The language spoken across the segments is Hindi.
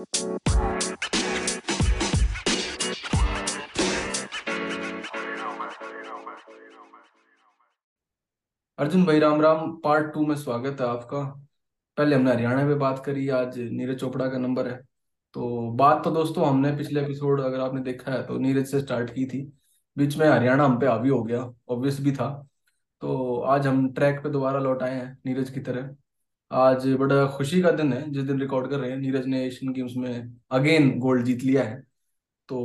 अर्जुन भाई, राम राम पार्ट टू में स्वागत है आपका। पहले हमने हरियाणा पे बात करी, आज नीरज चोपड़ा का नंबर है। तो बात तो दोस्तों हमने पिछले एपिसोड अगर आपने देखा है तो नीरज से स्टार्ट की थी। बीच में हरियाणा हम पे हावी हो गया ऑब्वियस भी था। तो आज हम ट्रैक पे दोबारा लौट आए हैं, नीरज की तरह। आज बड़ा खुशी का दिन है, जिस दिन रिकॉर्ड कर रहे हैं, नीरज ने एशियन गेम्स में अगेन गोल्ड जीत लिया है। तो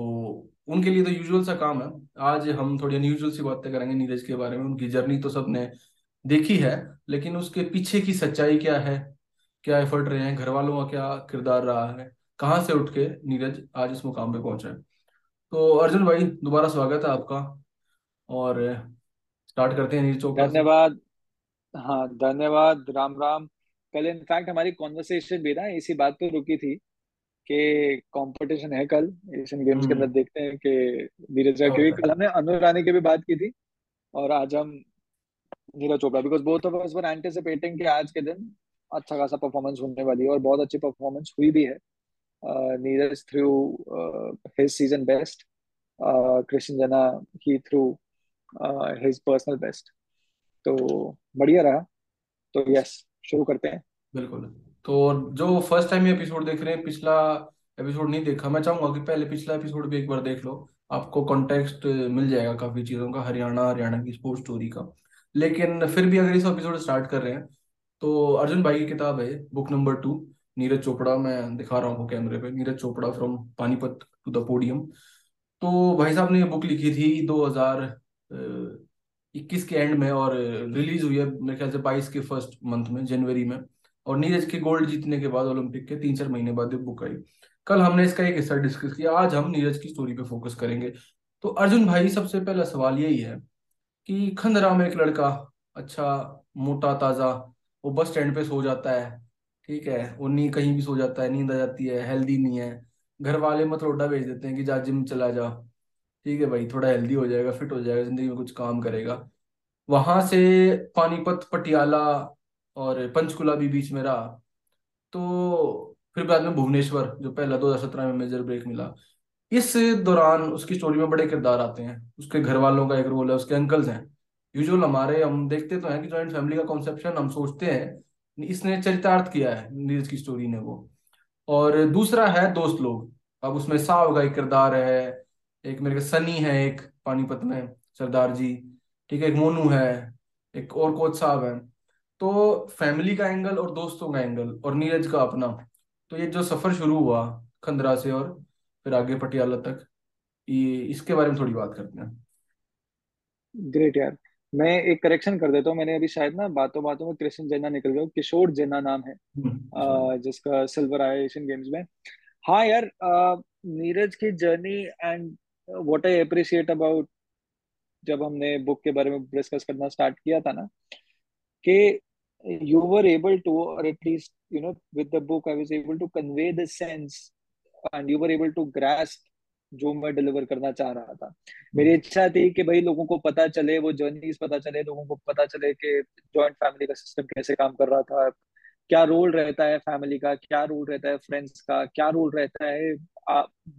उनके लिए तो यूजुअल सा काम है। आज हम थोड़ी अनयूजुअल सी बातें करेंगे नीरज के बारे में। उनकी जर्नी तो सबने देखी है, लेकिन उसके पीछे की सच्चाई क्या है? क्या एफर्ट रहे हैं? घर वालों का क्या किरदार रहा है? कहाँ से उठ के नीरज आज इस मुकाम पे पहुँचे तो अर्जुन भाई, दोबारा स्वागत है आपका। और स्टार्ट करते हैं नीरज से धन्यवाद। हाँ धन्यवाद। राम राम। कल इनफैक्ट हमारी कॉन्वर्सेशन भी ना इसी बात पे रुकी थी कि कंपटीशन है कल एशियन गेम्स के अंदर हम्म देखते हैं कि नीरज का क्योंकि कल हमने अनु रानी की भी बात की थी और आज हम Neeraj Chopra because both of us were anticipating कि आज के दिन अच्छा खासा परफॉर्मेंस होने वाली है और बहुत अच्छी परफॉर्मेंस हुई भी है। Neeraj threw his season best Krishna Jena he threw his personal best तो बढ़िया रहा। तो यस शुरू करते हैं। बिल्कुल। तो जो फ़र्स्ट टाइम एपिसोड देख रहे हैं, पिछला एपिसोड नहीं देखा, मैं चाहूँगा कि पहले पिछला एपिसोड भी एक बार देख लो। आपको कॉन्टेक्स्ट मिल जाएगा काफ़ी चीज़ों का, हरियाणा हरियाणा की स्पोर्ट्स स्टोरी का। लेकिन फिर भी अगर इस एपिसोड स्टार्ट कर रहे हैं तो अर्जुन भाई की किताब है book number two Neeraj Chopra. मैं दिखा रहा हूँ कैमरे पे, Neeraj Chopra from Panipat to the podium तो भाई साहब ने ये बुक लिखी थी 2021 के एंड में और रिलीज़ हुई है मेरे ख्याल से 22 के फ़र्स्ट मंथ में, जनवरी में। और नीरज के गोल्ड जीतने के बाद ओलंपिक के तीन चार महीने बाद ये बुक आई। कल हमने इसका एक हिस्सा डिस्कस किया। आज हम नीरज की स्टोरी पे फोकस करेंगे। तो अर्जुन भाई, सबसे पहला सवाल यही है कि खंदरा में एक लड़का अच्छा मोटा, ताज़ा, वो बस स्टैंड पे सो जाता है, ठीक है? वो नहीं कहीं भी सो जाता है, नींद आ जाती है हेल्दी नहीं है। घर वाले मत रोडा भेज देते हैं कि जा जिम चला जा। ठीक है भाई, थोड़ा हेल्दी हो जाएगा फिट हो जाएगा, ज़िंदगी में कुछ काम करेगा। वहाँ से पानीपत, पटियाला और पंचकुला भी बीच में रहा। तो फिर बाद में भुवनेश्वर, जो पहला 2017 में मेजर ब्रेक मिला। इस दौरान उसकी स्टोरी में बड़े किरदार आते हैं। उसके घर वालों का एक रोल है, उसके अंकल्स हैं। यूजुअल हमारे, हम देखते तो हैं कि जॉइंट फैमिली का कॉन्सेप्शन हम सोचते हैं, इसने चरितार्थ किया है, नीरज की स्टोरी ने वो। और दूसरा है दोस्त लोग। अब उसमें साव का एक किरदार है एक मेरे के सनी है एक पानीपत में सरदार जी। ठीक है एक मोनू है एक और कोच साहब है। तो फैमिली का एंगल और दोस्तों का एंगल और नीरज का अपना। तो ये जो सफ़र शुरू हुआ खंदरा से और फिर आगे पटियाला तक ये इसके बारे में थोड़ी बात करते हैं। ग्रेट यार। मैं एक करेक्शन कर देता हूँ। मैंने अभी शायद ना बातों बातों में कृष्ण जेना निकल गया किशोर जेना नाम है हम्म सॉरी अ, जिसका सिल्वर आया एशियन गेम्स में। हाँ यार अ, नीरज की journey and what I appreciate about जब हमने बुक के बारे में डिस्कस करना स्टार्ट किया था ना कि you were able to or at least you know with the book i was able to convey the sense and you were able to grasp जो मैं डिलीवर करना चाह रहा था। मेरी इच्छा थी कि भाई लोगों को पता चले वो जर्नीज पता चले लोगों को पता चले कि जॉइंट फैमिली का सिस्टम कैसे काम कर रहा था क्या रोल रहता है फैमिली का क्या रोल रहता है फ्रेंड्स का क्या रोल रहता है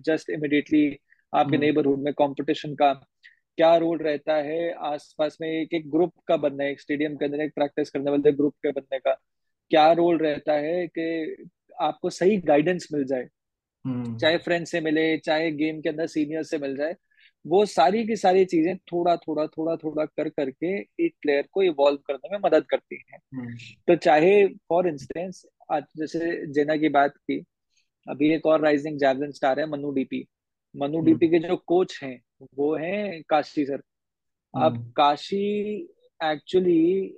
जस्ट इमिडिएटली आपके हम्म। नेबरहुड में कंपटीशन का क्या रोल रहता है? आसपास में एक एक ग्रुप का बनना है एक स्टेडियम के अंदर एक प्रैक्टिस करने वाले ग्रुप के बनने का। क्या रोल रहता है कि आपको सही गाइडेंस मिल जाए? हम्म। चाहे फ्रेंड से मिले चाहे गेम के अंदर सीनियर से मिल जाए वो सारी की सारी चीज़ें थोड़ा थोड़ा थोड़ा थोड़ा कर करके एक प्लेयर को इवॉल्व करने में मदद करती हैं। हम्म। तो चाहे फॉर इंस्टेंस आज जैसे जेना की बात की अभी एक और राइजिंग जैवलिन स्टार है Manu DP Manu DP hmm के जो कोच हैं वो हैं काशी सर। अब हम्म। काशी एक्चुअली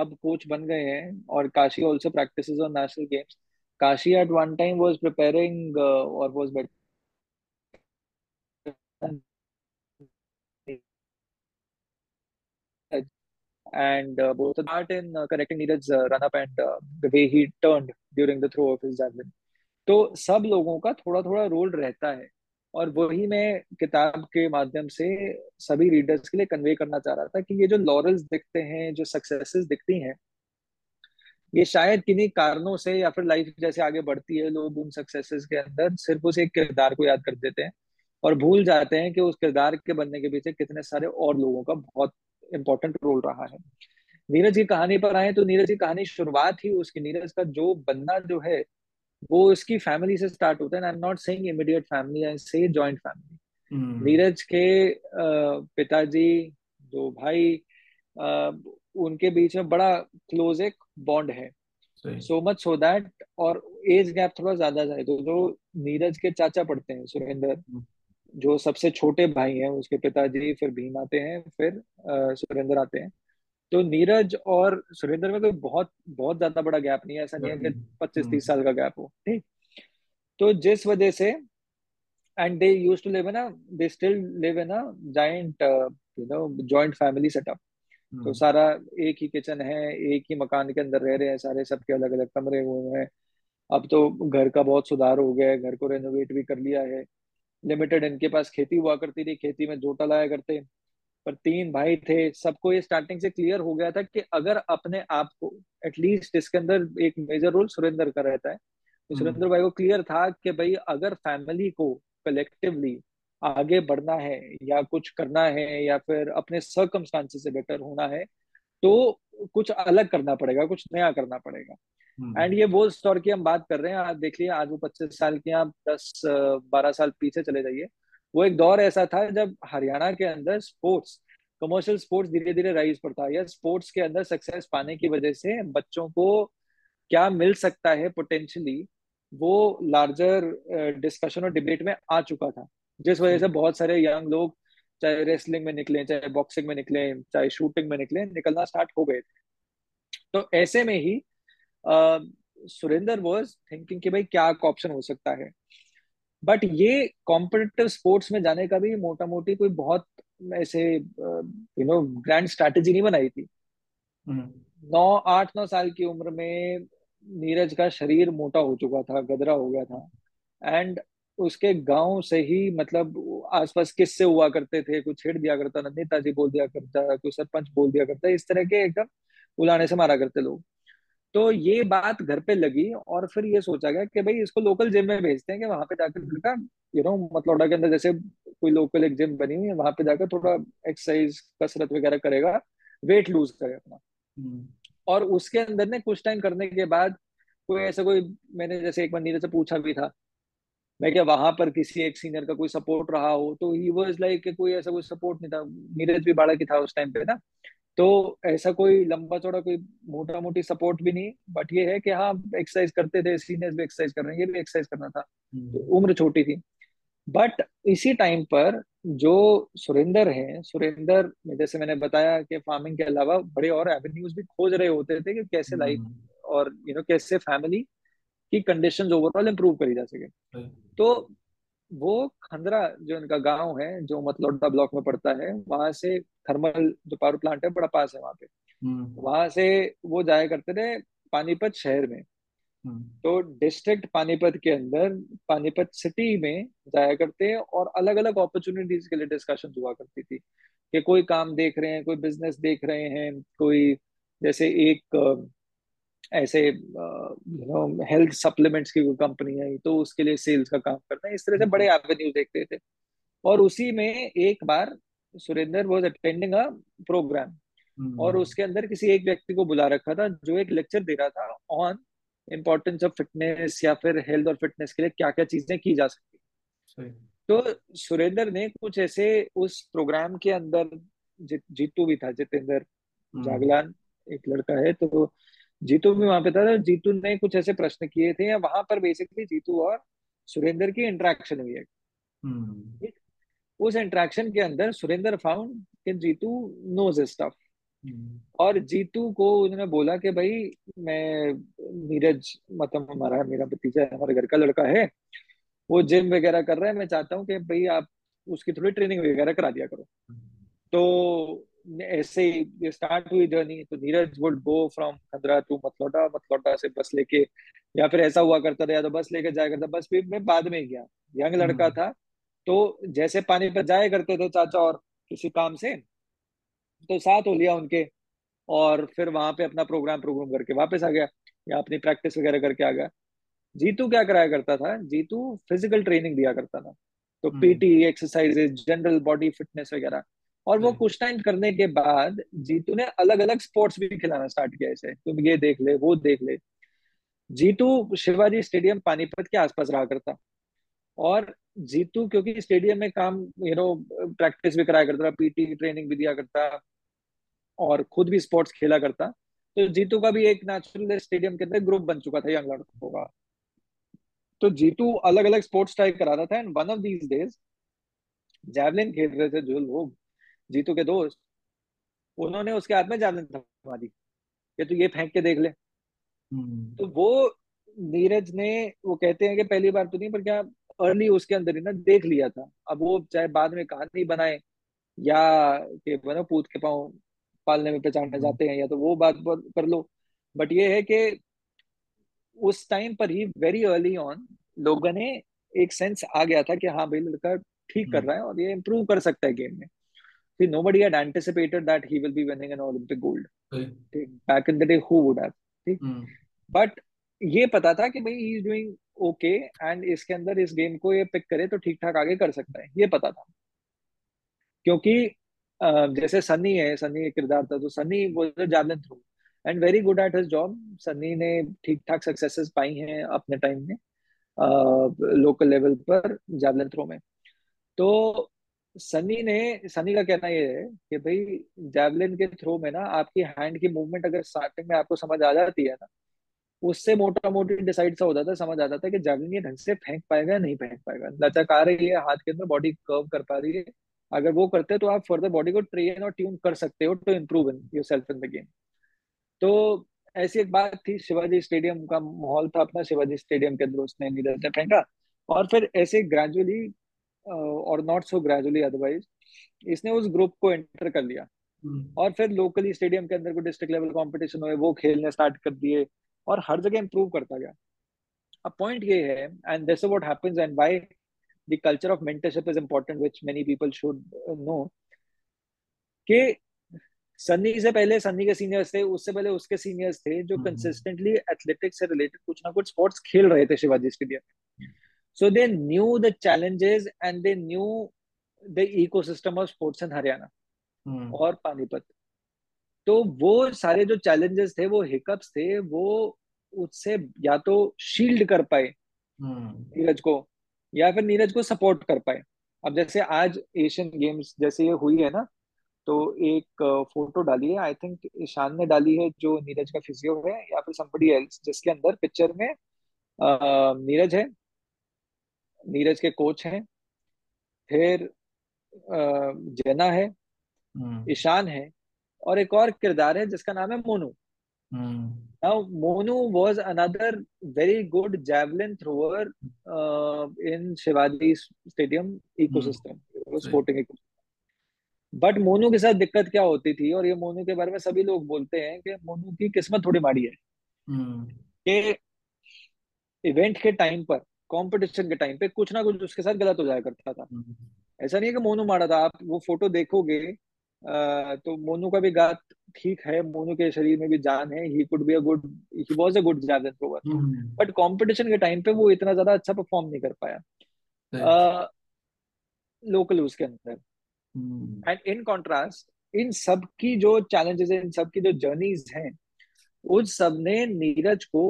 अब कोच बन गए हैं और Kashi also practises on national games Kashi at one time was preparing और was better and uh, both of that in uh, correcting Neeraj's uh, run up and uh, the way he turned during the throw of his javelin. तो सब लोगों का थोड़ा थोड़ा रोल रहता है। और वही मैं किताब के माध्यम से सभी रीडर्स के लिए कन्वे करना चाह रहा था कि ये जो लॉरल्स दिखते हैं, जो सक्सेसेस दिखती हैं, ये शायद किन्हीं कारणों से या फिर लाइफ जैसे आगे बढ़ती है, लोग उन सक्सेसेस के अंदर सिर्फ़ उस एक किरदार को याद कर देते हैं और भूल जाते हैं कि उस किरदार के बनने के पीछे कितने सारे और लोगों का बहुत इंपॉर्टेंट रोल रहा है। नीरज की कहानी पर आए तो नीरज की कहानी शुरुआत ही उसकी, नीरज का जो बनना जो है वो उसकी फैमिली से स्टार्ट होता है I am not saying immediate family I say joint family Neeraj के पिताजी दो भाई उनके बीच में बड़ा क्लोज एक बॉन्ड है. सो मच सो दैट और एज गैप थोड़ा ज़्यादा जाए तो जो नीरज के चाचा पढ़ते हैं सुरेंद्र हम्म। जो सबसे छोटे भाई हैं उसके पिताजी फिर भीम आते हैं फिर सुरेंद्र आते हैं. तो नीरज और सुरेंद्र में कोई बहुत बहुत ज़्यादा बड़ा गैप नहीं है ऐसा नहीं है कि पच्चीस तीस साल का गैप हो ठीक? तो जिस वजह से and they use to live in they still live in joint you know joint family setup तो हम्म। सारा एक ही किचन है एक ही मकान के अंदर रह रहे हैं सारे सबके अलग अलग कमरे हुए हैं। अब तो घर का बहुत सुधार हो गया है घर को रेनोवेट भी कर लिया है। लिमिटेड इनके पास खेती हुआ करती थी खेती में जोटा लाया करते। पर तीन भाई थे सबको ये स्टार्टिंग से क्लियर हो गया था कि अगर अपने आप को एटलीस्ट इसके अंदर एक मेजर रोल सुरेंद्र का रहता है तो हम्म। सुरेंद्र भाई को क्लियर था कि भाई अगर फैमिली को कलेक्टिवली आगे बढ़ना है या कुछ करना है या फिर अपने सर्कमस्टांसेस से बेटर होना है तो कुछ अलग करना पड़ेगा कुछ नया करना पड़ेगा एंड हम्म। ये वो स्टोर की हम बात कर रहे हैं आज देख लिये आज वो पच्चीस साल के आप दस बारह साल पीछे चले जाइए वो एक दौर ऐसा था जब हरियाणा के अंदर स्पोर्ट्स कमर्शियल स्पोर्ट्स धीरे धीरे राइज पर था। या स्पोर्ट्स के अंदर सक्सेस पाने की वजह से बच्चों को क्या मिल सकता है पोटेंशियली वो लार्जर डिस्कशन और डिबेट में आ चुका था। जिस वजह से बहुत सारे यंग लोग, चाहे रेसलिंग में निकले, चाहे बॉक्सिंग में निकले, चाहे शूटिंग में निकले, निकलना स्टार्ट हो गए थे। तो ऐसे में ही सुरेंद्र वॉज़ थिंकिंग कि भाई क्या ऑप्शन हो सकता है? बट ये कॉम्पिटिटिव स्पोर्ट्स में जाने का भी मोटा मोटी कोई बहुत ऐसे यू नो ग्रैंड स्ट्रैटेजी नहीं बनाई थी। नौ आठ नौ साल की उम्र में नीरज का शरीर मोटा हो चुका था गदरा हो गया था। एंड उसके गाँव से ही मतलब आसपास किससे हुआ करते थे कुछ छेड़ दिया करता नेताजी बोल दिया करता कोई सरपंच बोल दिया करता इस तरह के एकदम उलाने से मारा करते लोग। तो ये बात घर पे लगी और फिर ये सोचा गया कि भाई इसको लोकल जिम में भेजते हैं कि वहाँ पे जाकर लड़का यू नो मतलब के अंदर जैसे कोई लोकल एक जिम बनी हुई है वहाँ पे जाकर थोड़ा एक्सरसाइज कसरत वगैरह करेगा वेट लूज करे अपना। हम्म। और उसके अंदर ने कुछ टाइम करने के बाद कोई ऐसा कोई मैंने जैसे एक बार नीरज से पूछा भी था मैं क्या वहाँ पर किसी एक सीनियर का कोई सपोर्ट रहा हो? तो ही वाज लाइक कोई ऐसा कोई सपोर्ट नहीं था नीरज भी बाड़ा की था उस टाइम पे ना। तो ऐसा कोई लंबा चौड़ा कोई मोटा मोटी सपोर्ट भी नहीं बट ये है कि हाँ एक्सरसाइज करते थे सीनियर्स भी एक्सरसाइज कर रहे हैं ये भी एक्सरसाइज करना था। तो उम्र छोटी थी। बट इसी टाइम पर जो सुरेंद्र है सुरेंद्र जैसे मैंने बताया कि फ़ार्मिंग के अलावा बड़े और एवेन्यूज भी खोज रहे होते थे कि कैसे लाइफ हम्म। और यू नो कैसे फैमिली की कंडीशंस ओवरऑल इम्प्रूव करी जा सके। तो वो खंदरा जो इनका गाँव है जो मतलौडा ब्लॉक में पड़ता है वहाँ से थर्मल जो पावर प्लांट है बड़ा पास है वहाँ पे हम्म। वहाँ से वो जाया करते थे पानीपत शहर में हम्म। तो डिस्ट्रिक्ट पानीपत के अंदर पानीपत सिटी में जाया करते हैं और अलग अलग अपॉर्चुनिटीज़ के लिए डिस्कशन हुआ करती थी कि कोई काम देख रहे हैं कोई बिज़नेस देख रहे हैं कोई जैसे एक ऐसे यू नो हेल्थ सप्लीमेंट्स की कोई कंपनी है तो उसके लिए सेल्स का काम करते हैं इस तरह से बड़े एवेन्यू देखते थे और उसी में एक बार Surender was attending a programme और उसके अंदर किसी एक व्यक्ति को बुला रखा था जो एक लेक्चर दे रहा था ऑन इम्पोर्टेंस ऑफ़ फिटनेस या फिर हेल्थ और फिटनेस के लिए क्या क्या चीज़ें की जा सकती तो सुरेंद्र ने कुछ ऐसे उस प्रोग्राम के अंदर जीतू भी था जितेंद्र हम्म। जागलान एक लड़का है तो जीतू भी वहाँ पे था जीतू ने कुछ ऐसे प्रश्न किए थे या वहाँ पर बेसिकली जीतू और सुरेंद्र की इंटरेक्शन हुई है। हम्म। उस इंट्रैक्शन के अंदर सुरेंद्र फाउंड कि जीतू नोज़ स्टफ़ और जीतू को उन्होंने बोला कि भाई मैं नीरज मतलब हमारा मेरा भतीजा है हमारे घर का लड़का है वो जिम वगैरह कर रहा है मैं चाहता हूँ कि भाई आप उसकी थोड़ी ट्रेनिंग वगैरह करा दिया करो। तो ऐसे ही स्टार्ट हुई जर्नी तो Neeraj would go from Khandra to Matlauda Matlauda से बस लेके या फिर ऐसा हुआ करता था या तो बस लेके जाया करता बस भी मैं बाद में गया। यंग लड़का हम्म। था तो जैसे पानी पर जाया करते थे चाचा और किसी काम से तो साथ हो लिया उनके और फिर वहाँ पे अपना प्रोग्राम प्रोग्राम करके वापस आ गया या अपनी प्रैक्टिस वगैरह करके आ गया। जीतू क्या कराया करता था? जीतू फ़िज़िकल ट्रेनिंग दिया करता था। तो हम्म। PT exercises general body fitness वगैरह। और वो कुछ टाइम करने के बाद जीतू ने अलग अलग स्पोर्ट्स भी खिलाना स्टार्ट किया इसे। तुम ये देख ले वो देख ले। जीतू शिवाजी स्टेडियम पानीपत के आसपास रहा करता। और जीतू क्योंकि स्टेडियम में काम यू नो प्रैक्टिस भी कराया करता था पीटी ट्रेनिंग भी दिया करता और खुद भी स्पोर्ट्स खेला करता। तो जीतू का भी एक नेचुरल स्टेडियम के अंदर ग्रुप बन चुका था यंग लड़कों का। तो जीतू अलग अलग स्पोर्ट्स ट्राई करा रहा था and one of these days javelin खेल रहे थे जो लोग जीतू के दोस्त उन्होंने उसके हाथ में जैवलिन थमा दी। कि तू ये फेंक के देख ले। हम्म। तो वो नीरज ने वो कहते हैं कि पहली बार तो नहीं पर क्या अर्ली उसके अंदर ही ना देख लिया था। अब वो चाहे बाद में कहानी बनाए या कि वो ना पूत के पाँव पालने में पहचाने हम्म जाते हैं या तो वो बात कर लो। बट ये है कि उस टाइम पर ही वेरी अर्ली ऑन लोगों ने एक सेंस आ गया था कि हाँ भाई लड़का ठीक कर हम्म, रहा है और ये इम्प्रूव कर सकता है गेम में। फिर nobody had anticipated that he will be winning an Olympic gold. ठीक back in the day who would have ठीक। बट ये पता था कि भाई he is doing okay and इसके अंदर इस गेम को ये पिक करे तो ठीक ठाक आगे कर सकता है, ये पता था। क्योंकि जैसे सनी है सनी एक किरदार था तो सनी वो javelin throw and very good at his job Sunny ने ठीक ठाक सक्सेसेस पाई हैं अपने टाइम में लोकल लेवल पर जैवलिन थ्रो में। तो सनी ने सनी का कहना ये है कि भाई जैवलिन के थ्रो में ना आपकी हैंड की मूवमेंट अगर स्टार्टिंग में आपको समझ आ जाती है ना उससे मोटा मोटी डिसाइड सा हो जाता है समझ आ जाता है कि जैवलिन ये ढंग से फेंक पाएगा या नहीं फेंक पाएगा। लचक आ रही है हाथ के अंदर बॉडी कर्व कर पा रही है। अगर वो करते हैं तो आप फर्दर बॉडी को ट्रेन और ट्यून कर सकते हो to improve in yourself in the game तो ऐसी एक बात थी शिवाजी स्टेडियम का माहौल था अपना शिवाजी स्टेडियम के अंदर उसने नीरज ने फेंका। और फिर ऐसे ग्रेजुअली और नॉट सो ग्रेजुअली अदरवाइज़ इसने उस ग्रुप को एंटर कर लिया। हम्म। और फिर लोकली स्टेडियम के अंदर को डिस्ट्रिक्ट लेवल कंपटीशन हुए वो खेलने स्टार्ट कर दिए। और हर जगह इंप्रूव करता गया। अब पॉइंट ये है and this what happens and why the culture of mentorship is important which many people should know कि सन्नी से पहले सन्नी के सीनियर्स थे उससे पहले उसके सीनियर्स थे जो हम्म कंसिस्टेंटली एथलेटिक्स से रिलेटेड कुछ ना कुछ स्पोर्ट्स खेल रहे थे Shivaji stadium so they knew the challenges and they knew the ecosystem of sports in Haryana hmm. और पानीपत। तो वो सारे जो चैलेंजेस थे वो हिकअप्स थे वो उससे या तो शील्ड कर पाए हम्म। नीरज को या फिर नीरज को सपोर्ट कर पाए। अब जैसे आज एशियन गेम्स जैसे ये हुई है ना तो एक फ़ोटो डाली है आई थिंक ईशान ने डाली है जो नीरज का फिजियो है या फिर समबडी एल्स जिसके अंदर पिक्चर में नीरज है नीरज के कोच हैं फिर जेना है हम्म। ईशान है और एक और किरदार है जिसका नाम है Monu. Hmm. Now, Monu was another very good javelin thrower uh, in Shivaji Stadium hmm, ecosystem, सही sporting ecosystem. बट मोनू के साथ दिक्कत क्या होती थी और ये मोनू के बारे में सभी लोग बोलते हैं कि मोनू की किस्मत थोड़ी माड़ी है। हम्म। कि इवेंट के टाइम पर कंपटीशन के टाइम पे कुछ ना कुछ उसके साथ गलत हो जाया करता था। हम्म। ऐसा नहीं है कि मोनू मारा था आप वो फ़ोटो देखोगे तो मोनू का भी गात ठीक है मोनू के शरीर में भी जान है he could be a good he was a good javelin thrower but competition के टाइम पे वो इतना ज़्यादा अच्छा परफॉर्म नहीं कर पाया। लोकल उसके अंदर। एंड इन कॉन्ट्रास्ट इन सब की जो चैलेंजेस हैं इन सब की जो जर्नीज हैं उस सबने नीरज को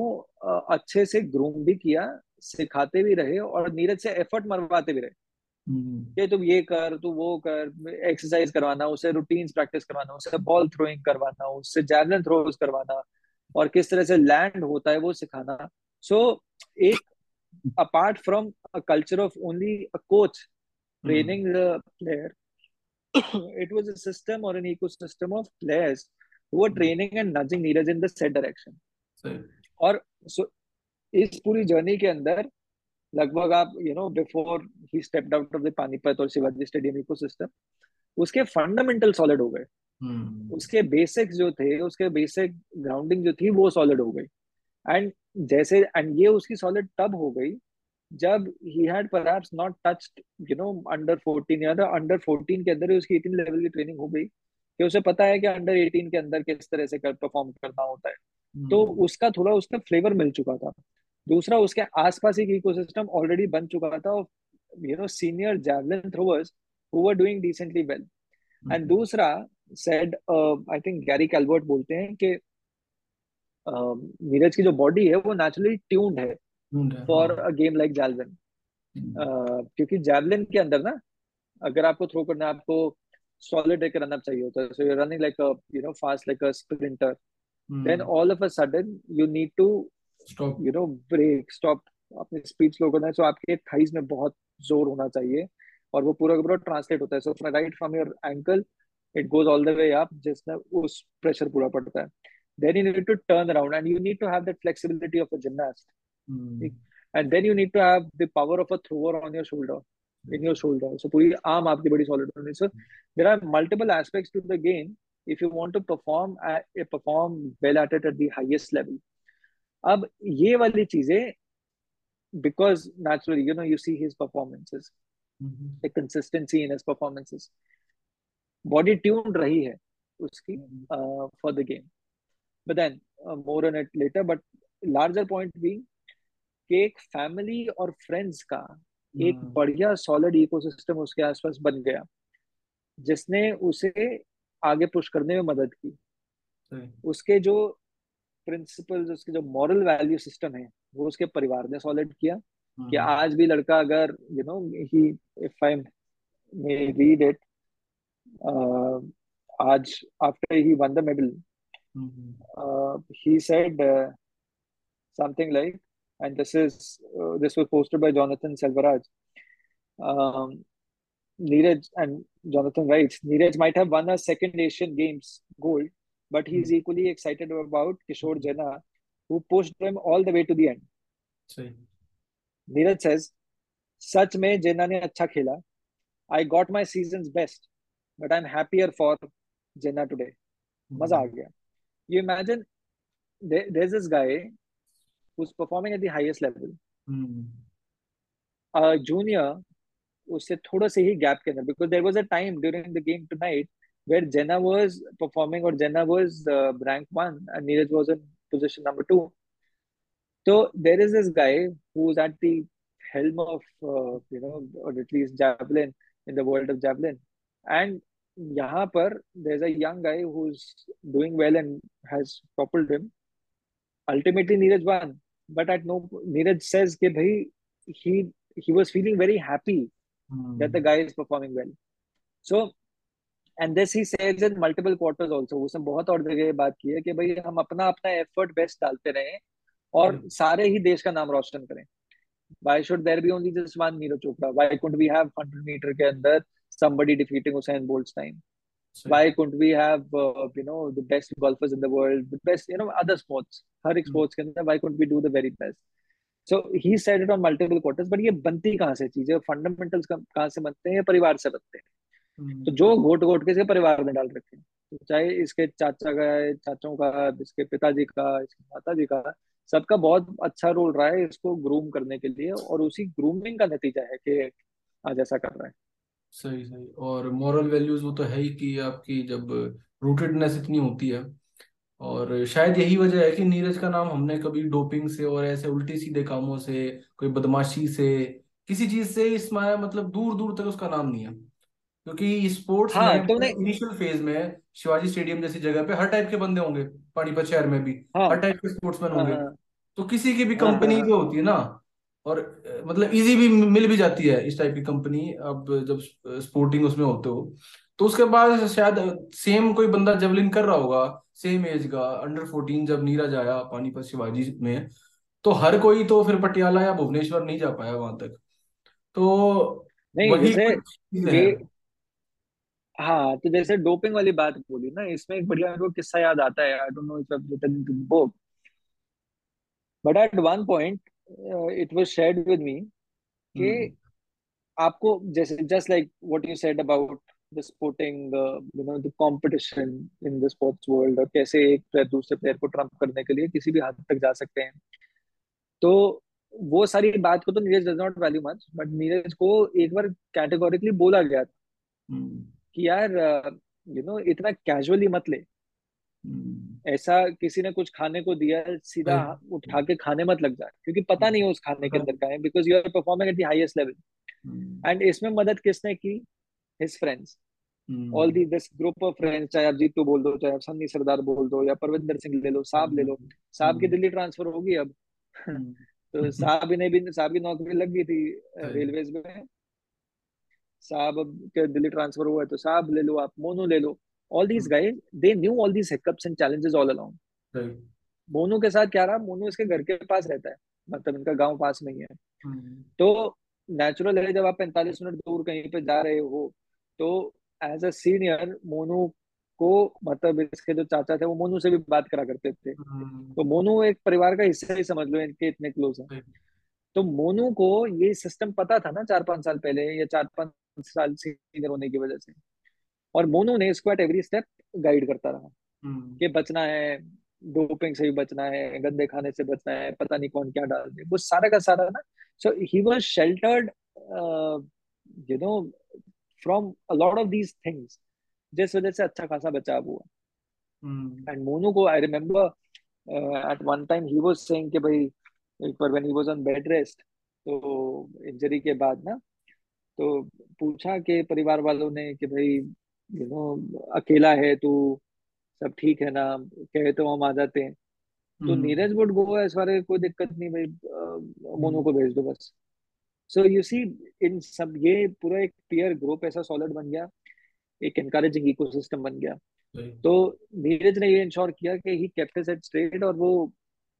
अच्छे से ग्रूम भी किया सिखाते भी रहे और नीरज से एफर्ट मरवाते भी रहे। हम्म। कि तुम ये कर तू वो कर एक्सरसाइज करवाना उसे रूटीन्स प्रैक्टिस करवाना उसे बॉल थ्रोइंग करवाना उससे जैवलिन थ्रोज करवाना और किस तरह से लैंड होता है वो सिखाना। सो so, एक apart from a culture of only a coach training the player it was a system or an ecosystem of players who were training and nudging Neeraj in the said direction. और so, इस पूरी जर्नी के अंदर लगभग आप you know before he stepped out of the Panipat और शिवाजी स्टेडियम इकोसिस्टम उसके फंडामेंटल सॉलिड हो गए। हम्म। उसके बेसिक्स जो थे उसके बेसिक ग्राउंडिंग जो थी वो सॉलिड हो गई। एंड जैसे एंड ये उसकी सॉलिड तब हो गई जब he had perhaps not touched you know under 14 या अंडर 14 के अंदर ही उसकी इतनी लेवल की ट्रेनिंग हो गई कि उसे पता है कि अंडर एटीन के अंदर किस तरह से कर परफॉर्म करना होता है। तो हम्म उसका थोड़ा उसका फ्लेवर मिल चुका था। दूसरा उसके आसपास एक इकोसिस्टम ऑलरेडी बन चुका था you know senior javelin throwers who were doing decently well and दूसरा said I think Gary Calvert बोलते हैं कि uh, नीरज की जो बॉडी है वो नेचुरली ट्यून्ड है for a game like javelin क्योंकि जैवलिन के अंदर ना अगर आपको थ्रो करना है आपको सॉलिड एक रन अप चाहिए होता है। So you running like a you know fast like a sprinter then all of a sudden you need to you know brake stop अपनी स्पीड स्लो करना है सो आपके थाइज में बहुत ज़ोर होना चाहिए और वो पूरा का पूरा ट्रांसलेट होता है। So from right from your ankle it goes all the way up जिसमें उस प्रेशर पूरा पड़ता है। Then you need to turn around and you need to have that flexibility of a gymnast and then you need to have the power of a thrower on your shoulder in your shoulder. So पूरी arm आपकी बड़ी solid होनी So there are multiple aspects to the game if you want to perform at, perform well at it at the highest level. अब ये वाली चीज़ें because naturally you know you see his performances consistency in his performances body tune रही है उसकी for the game but then more on it later but larger point भी एक फैमिली और फ्रेंड्स का एक mm. बढ़िया सॉलिड इकोसिस्टम उसके आसपास बन गया जिसने उसे आगे पुश करने में मदद की। उसके जो प्रिंसिपल्स उसके जो मॉरल वैल्यू सिस्टम है वो उसके परिवार ने सॉलिड किया हम्म। कि आज भी लड़का अगर you know if I may read it आज after he won the medal he said something like and this is this was posted by Jonathan Selvaraj Neeraj and Jonathan writes Neeraj might have won a second Asian Games gold but he's hmm, equally excited about Kishore Jena, who pushed them all the way to the end. सही Neeraj says, सच में जेना ने अच्छा खेला I got my season's best, but I'm happier for Jenna today. मज़ा आ हम्म गया. You imagine there, there's this guy who's performing at the highest level. Hmm A junior उससे थोड़ा से ही गैप के अंदर because there was a time during the game tonight where Jenna was performing or Jenna was uh, rank one and Neeraj was in position number two. So there is this guy who's at the helm of, uh, you know, or at least javelin in the world of javelin. And yahan par, there's a young guy who's doing well and has toppled him. Ultimately, Neeraj won. But at no, Neeraj says that he, he was feeling very happy mm. that the guy is performing well. So and this he says in multiple quarters also उसने बहुत और जगह बात की है कि भाई हम अपना अपना एफर्ट बेस्ट डालते रहे और hmm. सारे ही देश का नाम रोशन करें। Why should there be only just one Neeraj Chopra why could we have hundred metre के अंदर somebody defeating Usain Bolt time why could we have you know the best golfers in the world the best you know other sports हर एक hmm. स्पोर्ट्स के अंदर why could we do the very best so he set it on multiple quarters but ये बनती कहाँ से चीज़ें? फंडामेंटल्स कहाँ से बनते हैं? परिवार से बनते हैं। तो हम्म। जो घोट घोट के इसके परिवार में डाल रखे हैं। तो चाहे इसके चाचा का है चाचों का इसके पिताजी का इसके माताजी का सबका बहुत अच्छा रोल रहा है इसको ग्रूम करने के लिए और उसी ग्रूमिंग का नतीजा है कि आज ऐसा कर रहा है। सही सही। और मॉरल वैल्यूज़ वो तो है ही कि आपकी जब रूटेडनेस इतनी होती है और शायद यही वजह है कि नीरज का नाम हमने कभी डोपिंग से और ऐसे उल्टी सीधे कामों से कोई बदमाशी से किसी चीज़ से इसमाया मतलब दूर दूर तक उसका नाम नहीं है। क्योंकि स्पोर्ट्स में हाँ तुमने इनिशियल फ़ेज़ में शिवाजी स्टेडियम जैसी जगह पे हर टाइप के बंदे होंगे पानीपत शहर में भी हाँ। हर टाइप के स्पोर्ट्समैन हाँ होंगे। हाँ। तो किसी की भी कंपनी हाँ। जो होती है ना और मतलब इजी भी मिल भी जाती है इस टाइप की कंपनी अब जब स्पोर्टिंग उसमें होते हो। तो उसके बाद शायद सेम कोई बंदा जेवलिन कर रहा होगा सेम एज का अंडर फोर्टीन जब नीरज आया पानीपत शिवाजी में तो हर कोई तो फिर पटियाला या भुवनेश्वर नहीं जा पाया वहाँ तक। तो नहीं वही ये हैं तो जैसे डोपिंग वाली बात बोली ना इसमें एक बढ़िया मेरे को किस्सा याद आता है I don't know if written the book but at one point it was shared with me कि हम्म आपको जैसे just like what you said about the sporting you know the competition in the sports world और कैसे एक प्लेयर दूसरे प्लेयर को ट्रंप करने के लिए किसी भी हद तक जा सकते हैं। तो वो सारी बात को तो Neeraj does not value much but Neeraj को एक बार कैटेगोरिकली बोला गया था। हम्म। कि यार यू नो इतना कैजुअली मत ले। हम्म, ऐसा किसी ने कुछ खाने को दिया सीधा उठा के खाने मत लग जाए क्योंकि पता नहीं है उस खाने के अंदर हम्म, का है because you are performing at the highest level and इसमें मदद किसने की? His friends all hmm, the this group of friends चाहे आप जीतू बोल दो चाहे आप सन्नी सरदार बोल दो या परविंदर सिंह ले लो साहब ले लो हम्म, साहब की हम्म, दिल्ली ट्रांसफ़र होगी अब। हम्म, तो साहब ने भी साहब की नौकरी लग गई थी सही। रेलवेज में। साहब अब के दिल्ली ट्रांसफ़र हुआ है तो साहब ले लो आप मोनू ले लो। All these guys they knew all these hiccups and challenges all along Monu के साथ क्या रहा मोनू इसके घर के पास रहता है मतलब इनका गाँव पास में ही। है हम्म, तो नेचुरल है जब आप पैंतालीस मिनट दूर कहीं पे जा रहे हो तो एज अ सीनियर मोनू को मतलब इसके जो चाचा थे वो मोनू से भी बात करा करते थे। हम्म, तो मोनू एक परिवार का हिस्सा ही समझ लो इनके इतने क्लोज है। तो मोनू को ये सिस्टम पता था ना चार पाँच साल पहले या चार पाँच साल सीनियर होने की वजह से। और मोनू ने इसको एट एवरी स्टेप गाइड करता रहा हम्म, कि बचना है डोपिंग से भी बचना है गंदे खाने से बचना है पता नहीं कौन क्या डाल दे। वो सारा का सारा ना so he was sheltered you know from a lot of these things जिस वजह से अच्छा खासा बचाव हुआ। हम्म, एंड मोनू को I remember at one time he was saying कि भाई एक बार when he was on bed rest तो इंजरी के बाद ना तो पूछा कि परिवार वालों ने कि भाई यू नो अकेला है तू सब ठीक है ना कहे तो हम आ जाते हैं। तो हम्म, Neeraj would go as far कोई दिक्कत नहीं भाई मोनू को भेज दो बस। सो यू सी इन सब ये पूरा एक पीयर ग्रुप ऐसा सॉलिड बन गया एक एनकरेजिंग इकोसिस्टम बन गया। तो नीरज ने ये इंश्योर किया कि he kept his head straight और वो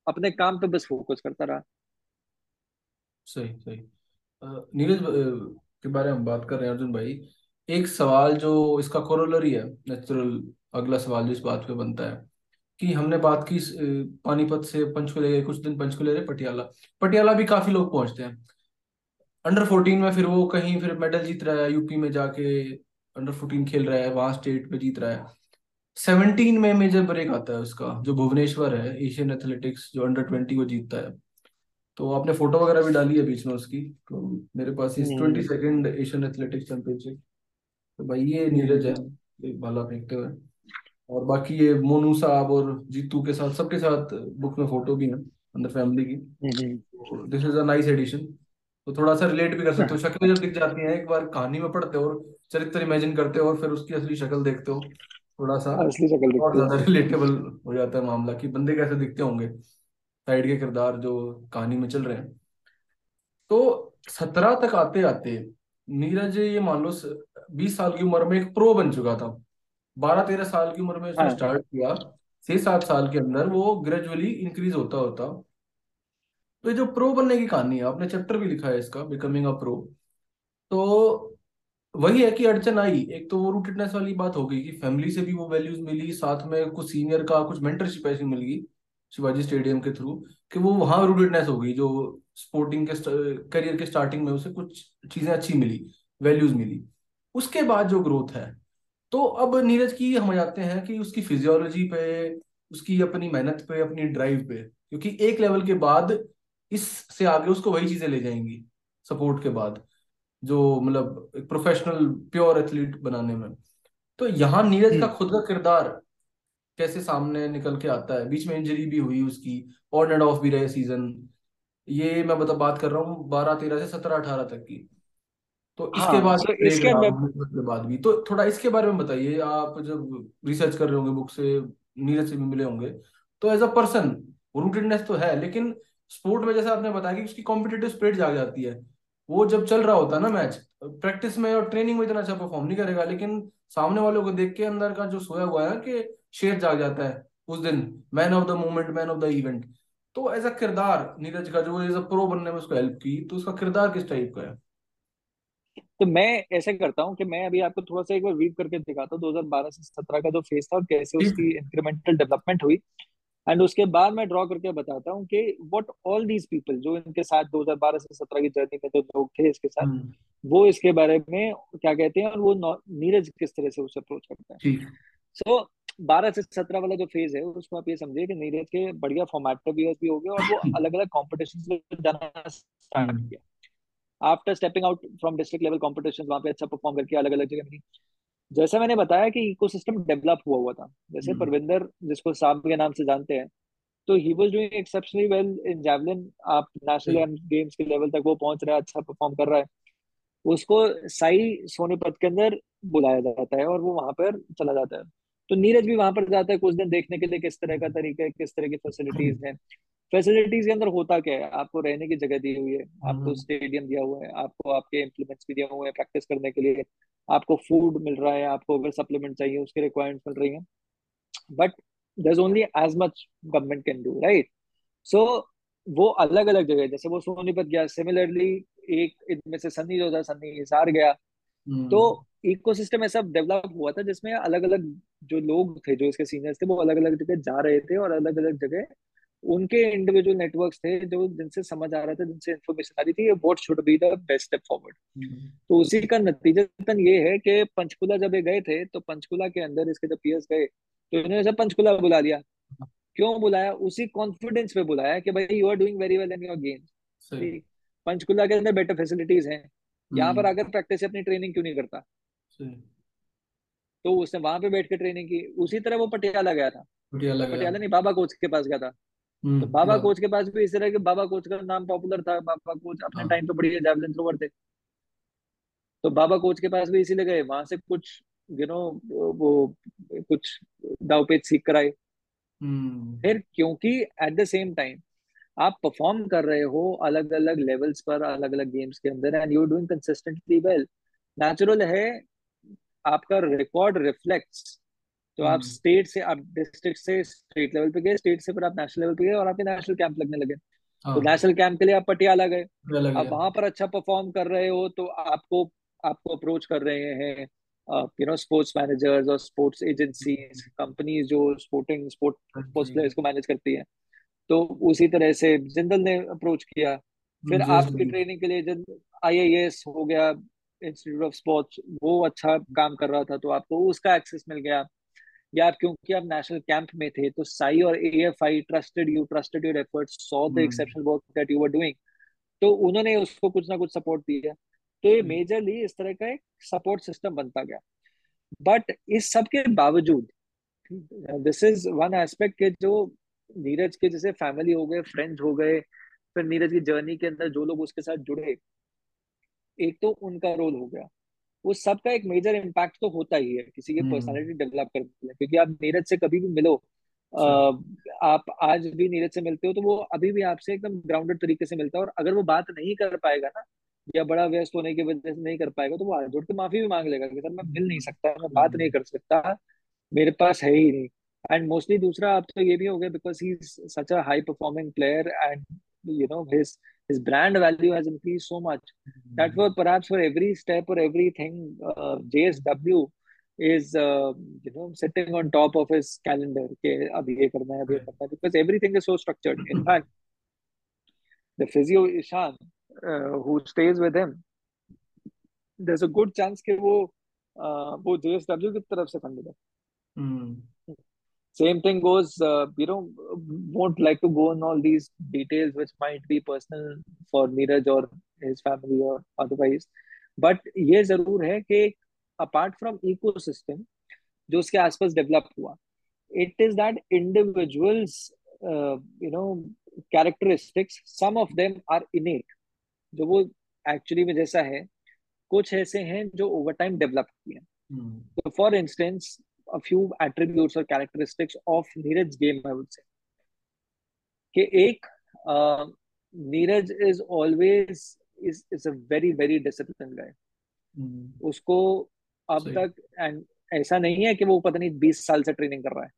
अपने काम पे बस फोकस करता रहा। सही सही। नीरज के बारे में बात कर रहे हैं, अर्जुन भाई। एक सवाल जो इसका कोरोलरी है नेचुरल अगला सवाल जो इस बात पे बनता है कि हमने बात की पानीपत से पंचकुले गए कुछ दिन पंचकुले रहे पटियाला। पटियाला भी काफ़ी लोग पहुँचते हैं। अंडर फोर्टीन में फिर वो कहीं फिर मेडल जीत रहा है यूपी में जाके अंडर फोर्टीन खेल रहा है, वहाँ स्टेट में जीत रहा है। सेवनटीन में मेजर ब्रेक आता है उसका, जो भुवनेश्वर है एशियन एथलेटिक्स जो अंडर ट्वेंटी को जीतता है। तो आपने फ़ोटो वगैरह भी डाली है बीच में उसकी? तो मेरे पास इस twenty second Asian athletics championship. तो भाई ये नीरज है एक भाला फेंकते हुए। और बाकी ये मोनू साहब और जीतू के साथ सबके साथ बुक में फ़ोटो भी है अंदर फैमिली की। This is a nice addition तो थोड़ा सा रिलेट भी कर सकते हो। शक्लें जब दिख जाती हैं एक बार कहानी में पढ़ते हो और चरित्र इमेजिन करते हो और फिर उसकी असली शक्ल देखते हो थोड़ा सा। असली शक्ल और ज़्यादा रिलेटेबल हो जाता है मामला कि बंदे कैसे दिखते होंगे। साइड के किरदार जो कहानी में चल रहे हैं। तो सत्रह तक आते आते नीरज ये मान लो बीस साल की उम्र में एक प्रो बन चुका था। बारह तेरह साल की उम्र में उसने हाँ। स्टार्ट किया। छह सात साल के अंदर वो ग्रेजुअली इंक्रीज होता होता। तो ये जो प्रो बनने की कहानी है आपने चैप्टर भी लिखा है इसका बिकमिंग अ प्रो तो वही है कि अड़चन आई। एक तो वो रूटेडनेस वाली बात हो गई कि फैमिली से भी वो वैल्यूज़ मिली साथ में कुछ सीनियर का कुछ मेंटरशिप ऐसी मिल गई। शिवाजी स्टेडियम के थ्रू कि वो वहाँ रूटेडनेस हो गई जो स्पोर्टिंग के करियर के स्टार्टिंग में उसे कुछ चीज़ें अच्छी मिली वैल्यूज़ मिली। उसके बाद जो ग्रोथ है तो अब नीरज की हम जाते हैं कि उसकी फिजियोलॉजी पे उसकी अपनी मेहनत पे अपनी ड्राइव पे क्योंकि एक लेवल के बाद इससे आगे उसको वही चीज़ें ले जाएँगी सपोर्ट के बाद जो मतलब एक प्रोफेशनल प्योर एथलीट बनाने में। तो यहाँ नीरज का हम्म। खुद का किरदार कैसे सामने निकल के आता है? बीच में इंजरी भी हुई उसकी ऑन एंड ऑफ़ भी रहे सीज़न ये मैं बता बात कर रहा हूँ बारह तेरह से सत्रह अठारह तक की। तो इसके हाँ बाद इसके रहा अंदर भुवनेश्वर के बाद भी। तो थोड़ा इसके बारे में बताइए आप जब रिसर्च कर रहे होंगे बुक से नीरज से भी मिले होंगे। तो एज अ पर्सन रूटेडनेस तो है लेकिन स्पोर्ट में जैसे आपने बताया कि उसकी कॉम्पिटेटिव स्पिरिट जाग जाती है। वो जब चल रहा होता है ना मैच प्रैक्टिस में और ट्रेनिंग में इतना अच्छा परफॉर्म नहीं करेगा लेकिन सामने वालों को देख के अंदर का जो सोया हुआ है कि शेर जाग जाता है उस दिन man of the moment man of the event तो एज अ किरदार नीरज का जो एज अ प्रो बनने में उसको हेल्प की तो उसका किरदार किस टाइप का है? तो मैं ऐसे करता हूँ कि मैं अभी आपको थोड़ा सा एक बार वीव करके दिखाता हूँ 2012 से 17 का जो फ़ेज़ था और कैसे उसकी इंक्रीमेंटल डेवलपमेंट हुई। एंड उसके बाद मैं ड्रॉ करके बताता हूँ कि व्हाट ऑल दीज पीपल जो इनके साथ 2012 से 17 की जर्नी में जो लोग थे इसके साथ हम्म। वो इसके बारे में क्या कहते हैं और वो नीरज किस तरह से उसे अप्रोच करता है। सो बारह से सत्रह वाला जो फ़ेज़ है उसको आप ये समझिए कि नीरज के बढ़िया फॉर्मेटिव ईयर्स भी हो गए और वो अलग अलग कॉम्पिटिशन में जाना स्टार्ट हम्म किया after stepping out from district level competition वहाँ पे अच्छा परफॉर्म करके अलग अलग जगह मिली। जैसे मैंने बताया कि इकोसिस्टम डेवलप हुआ हुआ था। जैसे हम्म। परविंदर जिसको सांप के नाम से जानते हैं तो he was doing exceptionally well in javelin आप नेशनल गेम्स के लेवल तक वो पहुँच रहा है अच्छा परफॉर्म कर रहा है। उसको साई सोनीपत के अंदर बुलाया जाता है और वो वहाँ पर चला जाता है। तो नीरज भी वहाँ पर जाता है कुछ दिन देखने के लिए किस तरह का तरीका है किस तरह की फैसिलिटीज़ हैं। फैसिलिटीज़ के अंदर होता क्या है? आपको रहने की जगह दी हुई है आपको हम्म। स्टेडियम दिया हुआ है आपको आपके इम्प्लीमेंट्स भी दिए हुए हैं प्रैक्टिस करने के लिए आपको फ़ूड मिल रहा है आपको अगर सप्लीमेंट चाहिए उसके रिक्वायरमेंट मिल रही है। But there's only as much government can do right so वो अलग अलग जगह जैसे वो सोनीपत गया सिमिलरली एक इनमें से सन्नी जो था सन्नी हिसार गया तो हम्म। इकोसिस्टम ऐसा डेवलप हुआ था जिसमें अलग अलग जो लोग थे जो इसके सीनियर्स थे वो अलग अलग जगह जा रहे थे और अलग अलग जगह उनके इंडिविजुअल नेटवर्क्स थे जो जिनसे समझ आ रहा था जिनसे इन्फॉर्मेशन आ रही थी what should be the best step forward तो उसी का नतीजतन ये है कि पंचकुला जब ये गए थे तो पंचकुला के अंदर इसके जब पीएस गए तो इन्होंने सब पंचकुला बुला लिया। क्यों बुलाया? उसी कॉन्फिडेंस पे बुलाया कि भाई you are doing very well in your games Panchkula के अंदर बेटर फैसिलिटीज़ हैं। यहाँ पर हम्म। आकर प्रैक्टिस अपनी ट्रेनिंग क्यों नहीं करता? तो उसने वहाँ पे बैठ के ट्रेनिंग की। उसी तरह वो पटियाला गया था। लगा पटियाला नहीं बाबा कोच के पास गया था। तो हम्म बाबा कोच के पास भी इस तरह के बाबा कोच का नाम पॉपुलर था। बाबा कोच अपने हाँ। टाइम पे बढ़िया जैवलिन थ्रोवर थे। तो बाबा कोच के पास भी इसीलिए गए। वहाँ से कुछ यू नो वो कुछ दावपेच सीख कर आए हम्म। फिर क्योंकि एट द सेम टाइम आप परफॉर्म कर रहे हो अलग अलग लेवल्स पर अलग अलग गेम्स के अंदर and you are doing consistently well natural है आपका रिकॉर्ड रिफ्लेक्ट्स तो आप स्टेट से आप डिस्ट्रिक्ट से स्टेट लेवल पे गए स्टेट से फिर आप नेशनल लेवल पे गए और आपके नेशनल कैंप लगने लगे। तो हाँ। नेशनल कैंप के लिए आप पटियाला गए। गया वहाँ पर अच्छा परफॉर्म कर रहे हो तो आपको आपको अप्रोच कर रहे हैं यू नो स्पोर्ट्स मैनेजर्स और स्पोर्ट्स एजेंसीज कंपनीज़ जो स्पोर्टिंग स्पोर्ट स्पोर्ट्स प्लेयर्स को मैनेज करती है। तो उसी तरह से जिंदल ने अप्रोच किया। फिर आपकी ट्रेनिंग के लिए जब आईआईएस हो गया इंस्टीट्यूट ऑफ़ स्पोर्ट्स वो अच्छा काम कर रहा था तो आपको उसका एक्सेस मिल गया। या आप क्योंकि आप नेशनल कैंप में थे तो साई और AFI trusted you trusted your efforts saw the hmm. Exceptional work that you were doing तो उन्होंने उसको कुछ ना कुछ सपोर्ट दिया। तो ये मेजरली इस तरह का एक सपोर्ट सिस्टम बनता गया। बट इस सब के बावजूद दिस इज़ वन एस्पेक्ट के जो नीरज के जैसे फैमिली हो गए फ्रेंड्स हो गए फिर नीरज की जर्नी के अंदर जो लोग उसके साथ जुड़े एक तो उनका रोल हो गया। उस सब का एक मेजर इम्पैक्ट तो होता ही है किसी की हम्म। पर्सनालिटी डेवलप करने में क्योंकि आप नीरज से कभी भी मिलो सही आप आज भी नीरज से मिलते हो तो वो अभी भी आपसे एकदम ग्राउंडेड तरीके से मिलता है और अगर वो बात नहीं कर पाएगा ना या बड़ा व्यस्त होने की वजह से नहीं कर पाएगा तो वो हाथ जोड़ के माफ़ी भी मांग लेगा कि सर मैं मिल नहीं सकता मैं बात नहीं हम्म कर सकता मेरे पास है ही नहीं। एंड मोस्टली दूसरा आप तो ये भी हो गया because he is such a high performing player and you know his his brand value has increased so much mm-hmm. that for hmm, perhaps for every step or everything uh, JSW is uh, you know sitting on top of his calendar के अब ये करना है अब ये right. करना because everything is so structured in fact the physio Ishan uh, who stays with him there's a good chance कि वो uh, वो JSW की तरफ़ से है हम्म Same thing goes, uh, you know, won't like to go on all these details which might be personal for Neeraj or his family or otherwise. But ये ज़रूर है कि apart from ecosystem जो उसके आसपास डेवलप हुआ it is that individuals uh, you know characteristics some of them are innate जो वो एक्चुअली में जैसा है कुछ ऐसे हैं जो ओवर टाइम डेवलप किए हम्म So, for instance, a few attributes or characteristics of Neeraj's game, I would say. कि एक uh, Neeraj is always is is a very very discipline guy उसको अब तक एंड ऐसा नहीं है कि वो पता नहीं बीस साल से ट्रेनिंग कर रहा है।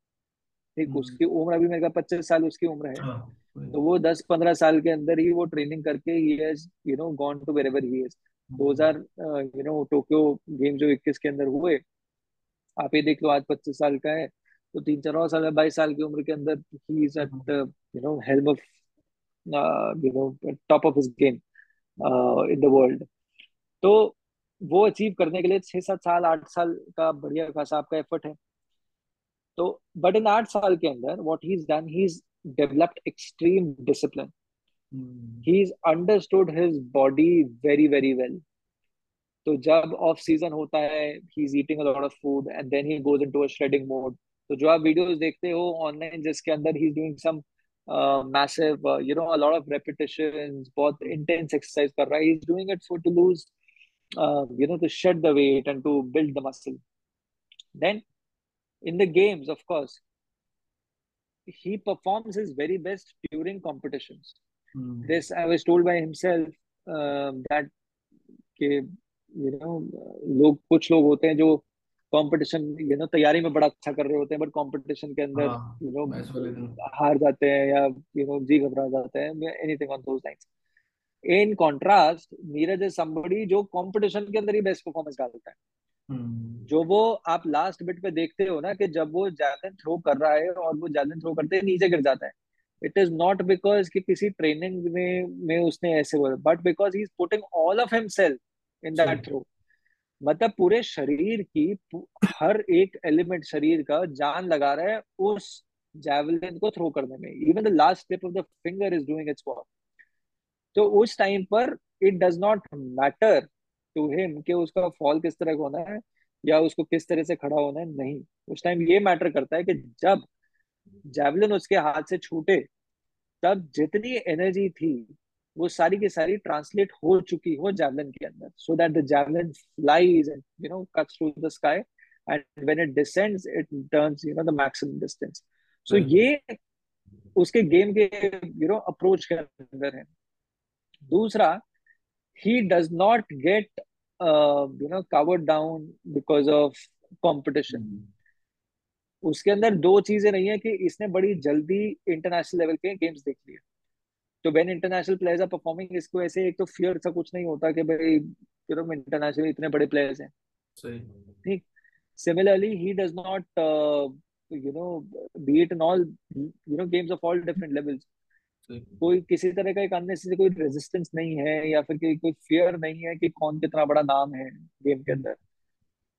ठीक हम्म। उसकी उम्र अभी मेरे पच्चीस साल उसकी उम्र है। हाँ तो वो दस पंद्रह साल के अंदर ही वो ट्रेनिंग करके he has you know gone to wherever he is hmm. 2000 you know Tokyo game जो 21 के अंदर हुए आप ये देख लो आज पच्चीस साल का है तो तीन चार और साल बाईस साल की उम्र के अंदर ही। Is at you know helm of you know top of his game in the world तो वो अचीव करने के लिए छह सात साल आठ साल का बढ़िया खासा आपका एफर्ट है। तो बट इन आठ साल के अंदर what he is done he is developed extreme discipline he is understood his body very very well तो जब ऑफ़ सीज़न होता है he is eating a lot of food and then he goes into a shredding mode तो जो आप वीडियोस देखते हो ऑनलाइन जिसके अंदर he is doing some massive you know a lot of repetitions बहुत इंटेंस एक्सरसाइज कर रहा है he is doing it for to lose you know to shed the weight and to build the muscle then in the games of course he performs his very best during competitions. Hmm this i was told by himself uh, that you know लोग कुछ लोग होते हैं जो कंपटीशन यू नो तैयारी में बड़ा अच्छा कर रहे होते हैं बट कंपटीशन के अंदर हाँ यू नो वाले दिन। हार जाते हैं या यू नो जी घबरा जाते हैं anything on those lines in contrast Neeraj is somebody जो कंपटीशन के अंदर ही बेस्ट परफॉर्मेंस डालता है। हम्म। जो वो आप लास्ट बिट पे देखते हो ना कि जब वो जैवलिन थ्रो कर रहा है और वो जैवलिन थ्रो करते ही नीचे गिर जाता है। इट इज़ नॉट बिकॉज़ कि किसी ट्रेनिंग में में उसने ऐसे बोला but because he is putting all of himself in that throw मतलब पूरे शरीर की हर एक एलिमेंट शरीर का जान लगा रहा है उस जैवलिन को थ्रो करने में. Even the last tip of the finger is doing its work तो उस टाइम पर it does not matter to him कि उसका फॉल किस तरह का होना है या उसको किस तरह से खड़ा होना है नहीं. उस टाइम ये मैटर करता है कि जब जैवलिन उसके हाथ से छूटे तब जितनी एनर्जी थी वो सारी की सारी ट्रांसलेट हो चुकी हो जैवलिन के अंदर so that the javelin flies and you know cuts through the sky and when it descends it turns you know the maximum distance so ये उसके गेम के यू नो अप्रोच के अंदर है। दूसरा he does not get you know covered down because of competition. Hmm उसके अंदर दो चीज़ें नहीं है कि इसने बड़ी जल्दी इंटरनेशनल लेवल के गेम्स देख लिए। तो when international players are performing इसको ऐसे एक तो फियर सा कुछ नहीं होता कि भाई यू नो इंटरनेशनल इतने बड़े प्लेयर्स हैं। ठीक। Similarly he does not you know be it in all you know games of all different levels कोई किसी तरह का एक अन्य से कोई रेजिस्टेंस नहीं है या फिर कोई फियर नहीं है कि कौन कितना बड़ा नाम है गेम के अंदर।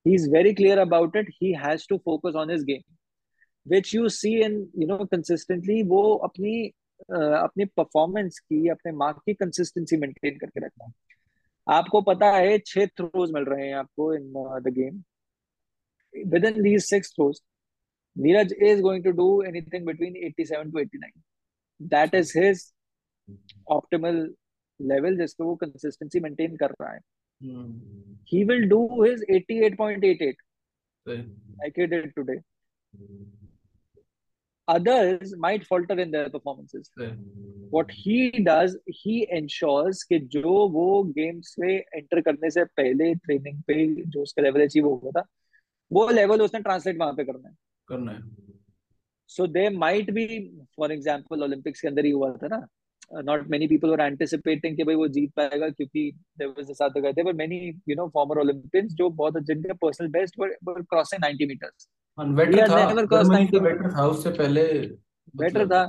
He is very clear about it he has to focus on his game which you see in you know consistently वो अपनी अपनी परफॉर्मेंस की अपने मार्क की कंसिस्टेंसी मेंटेन करके रखता है आपको पता है छह थ्रोज मिल रहे हैं आपको in the game with in these six throws Neeraj is going to do anything between 87 to 89 that is his optimal level जिसको वो कंसिस्टेंसी मेंटेन कर रहा है। He will do his 88.88 सही। like he did today others might falter in their performances. सही what he does he ensures कि जो वो गेम्स में एंटर करने से पहले ट्रेनिंग पे जो उसका लेवल अचीव हुआ था वो लेवल उसने ट्रांसलेट वहाँ पे करना है। करना है। So they might be for example Olympics के अंदर ही हुआ था ना not many people were anticipating कि भाई वो जीत पाएगा क्योंकि देयर वाज साथ गए थे but many you know former Olympians जो बहुत जिनके personal best were were crossing 90 metres हाँ he बेटर had था never crossed जर्मनी 90 का meters बेटर था उससे पहले better मतलब था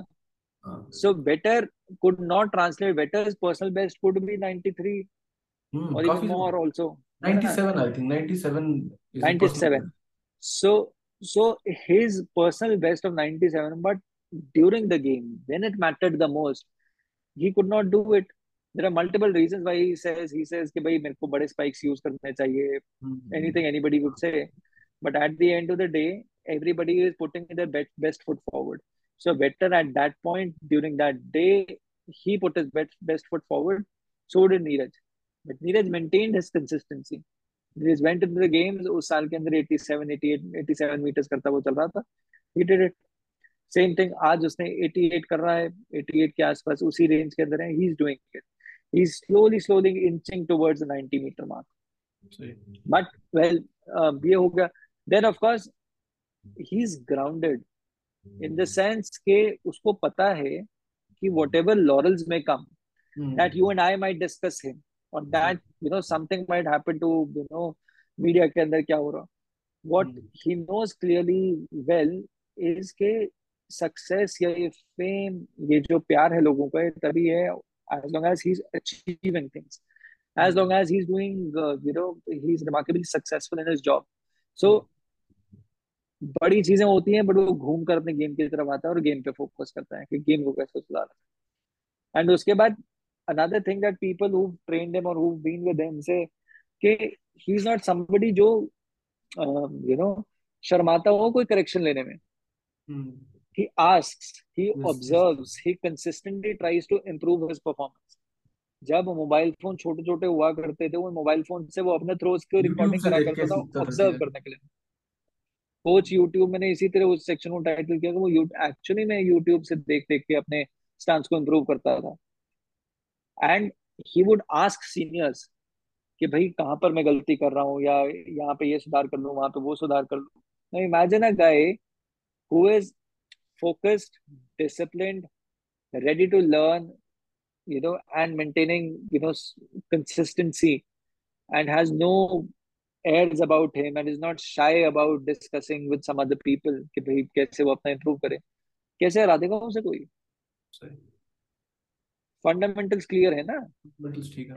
हाँ so better could not translate better his personal best could be 93 hmm or even काफी more also है ना 97 I think 97 is a 97 personal so so his personal best of 97 but during the game when it mattered the most he could not do it there are multiple reasons why he says he says कि भाई मेरे को बड़े spikes use करने चाहिए anything anybody would say but at the end of the day everybody is putting their best, best foot forward so better at that point during that day he put his best, best foot forward so did Neeraj but Neeraj maintained his consistency Neeraj went into the games उस साल के अंदर 87 88 87 meters करता वो चल रहा था he did it Same thing आज उसने 88 कर रहा है 88 के आसपास उसी रेंज के अंदर है he is doing it he is slowly slowly inching towards 90 metre mark but well ये हो गया। Then of course he is grounded in the sense के उसको पता है कि वट एवर लॉरल्स में कम that you and I might discuss him or that you know something might happen to you know media के अंदर क्या हो रहा। What he knows clearly well is के सक्सेस या ये फेम ये जो प्यार है लोगों का तभी है as long as he's achieving things as long as he's doing uh, you know he's remarkably successful in his job so बड़ी चीज़ें होती हैं बट वो घूम कर अपने गेम की तरफ़ आता है और गेम पे फोकस करता है कि गेम को कैसे सुधारना एंड उसके बाद another thing that people who've trained him or who've been with him say कि ही इज़ नॉट समबडी जो यू नो शर्माता हो कोई करेक्शन लेने में he asks he yes, observes he consistently tries to improve his performance. जब मोबाइल फ़ोन छोटे छोटे हुआ करते थे वो मोबाइल फ़ोन से वो अपने थ्रोज की रिकॉर्डिंग करा करता था ऑब्ज़र्व करने के लिए। कोच यूट्यूब मैंने इसी तरह उस सेक्शन को टाइटल किया कि वो एक्चुअली मैं यूट्यूब से देख देख के अपने स्टांस को इम्प्रूव करता था। And he would ask seniors कि भाई कहाँ पर मैं गलती कर रहा हूँ? या यहाँ पे ये सुधार कर लूँ वहाँ पे वो सुधार कर लूँ? Imagine a guy who is focused, disciplined, ready to learn, you know, and maintaining, you know, consistency and has no airs about him and is not shy about discussing with some other people कि भाई कैसे वो अपना improve करे कैसे हरा देगा उसे कोई फंडामेंटल्स क्लियर है ना फंडामेंटल्स ठीक है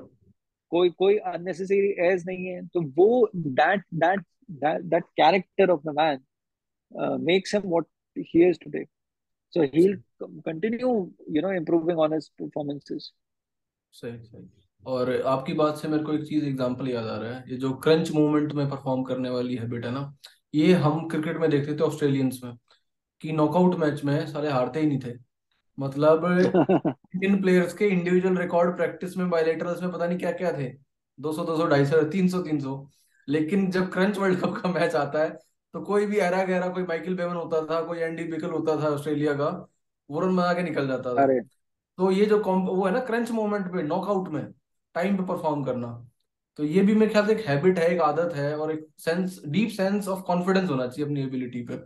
कोई कोई अननेसेसरी एज नहीं है तो वो that that that character of the man makes him what he is today. So he'll continue, you know, improving on his performances. सही सही और आपकी बात से मेरे को एक चीज़ एग्जांपल याद आ रहा है। ये जो क्रंच मूवमेंट में परफॉर्म करने वाली है बेटा ना ये हम क्रिकेट में देखते थे ऑस्ट्रेलियंस में कि नॉकआउट मैच में सारे हारते ही नहीं थे। मतलब इंडियन प्लेयर्स के इंडिविजुअल रिकॉर्ड प्रैक्टिस में बायलेटरल्स में पता नहीं क्या क्या थे 200 200 250 300 300 लेकिन जब क्रंच वर्ल्ड कप का मैच आता है तो कोई भी एरा गहरा कोई माइकल बेवन होता था कोई एंडी बिकल होता था ऑस्ट्रेलिया का वो रन बना के निकल जाता था। तो ये जो वो है ना क्रंच मोमेंट पे नॉकआउट में टाइम पे परफॉर्म करना। तो ये भी मेरे ख्याल से एक हैबिट है एक आदत है और एक sense deep sense of confidence होना चाहिए अपनी एबिलिटी पे।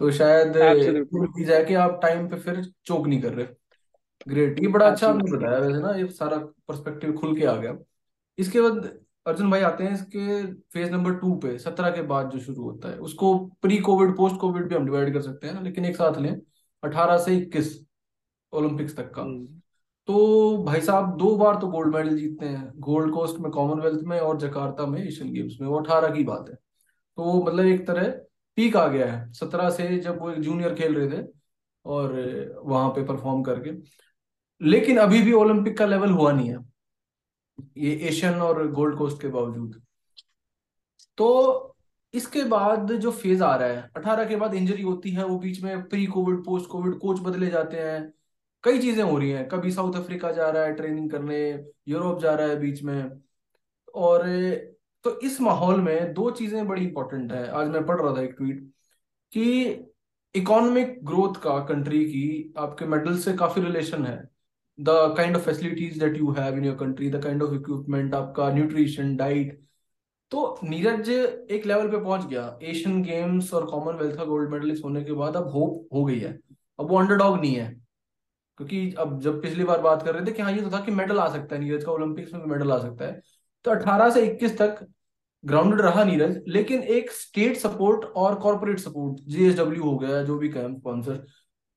तो शायद की जाए कि आप टाइम पे फिर चोक नहीं कर रहे। ग्रेट। ये बड़ा अच्छा आपने बताया वैसे ना ये सारा पर्सपेक्टिव खुल के आ गया। इसके बाद अर्जुन भाई आते हैं इसके फ़ेज़ नंबर टू पे सत्रह के बाद जो शुरू होता है। उसको प्री कोविड पोस्ट कोविड भी हम डिवाइड कर सकते हैं लेकिन एक साथ लें अठारह से इक्कीस ओलंपिक्स तक का। तो भाई साहब दो बार तो गोल्ड मेडल जीतते हैं। गोल्ड कोस्ट में कॉमनवेल्थ में और जकार्ता में एशियन गेम्स में वो अठारह की बात है। तो मतलब एक तरह पीक आ गया है। सत्रह से जब वो एक जूनियर खेल रहे थे और वहाँ पे परफॉर्म करके। लेकिन अभी भी ओलंपिक का लेवल हुआ नहीं है। ये एशियन और गोल्ड कोस्ट के बावजूद। तो इसके बाद जो फ़ेज़ आ रहा है, अठारह के बाद इंजरी होती है, वो बीच में pre COVID post COVID coach बदले जाते हैं। कई चीज़ें हो रही हैं। कभी साउथ अफ्रीका जा रहा है ट्रेनिंग करने यूरोप जा रहा है बीच में। और तो इस माहौल में दो चीज़ें बड़ी इंपॉर्टेंट है। आज मैं पढ़ रहा था एक ट्वीट कि इकोनॉमिक ग्रोथ का कंट्री की आपके मेडल से काफ़ी रिलेशन है। The kind of facilities that you have in your country the kind of equipment आपका न्यूट्रिशन डाइट तो नीरज एक लेवल पे पहुँच गया। एशियन गेम्स और कॉमनवेल्थ का गोल्ड मेडलिस्ट होने के बाद अब होप हो गई है। अब वो अंडरडॉग नहीं है। क्योंकि अब जब पिछली बार बात कर रहे थे कि हाँ ये तो था कि मेडल आ सकता है। नीरज का ओलंपिक्स में भी मेडल आ सकता है। तो 18 से 21 तक ग्राउंडेड रहा नीरज। लेकिन एक स्टेट सपोर्ट और कॉर्पोरेट सपोर्ट जीएसडब्ल्यू हो गया, जो भी कैंप स्पॉन्सर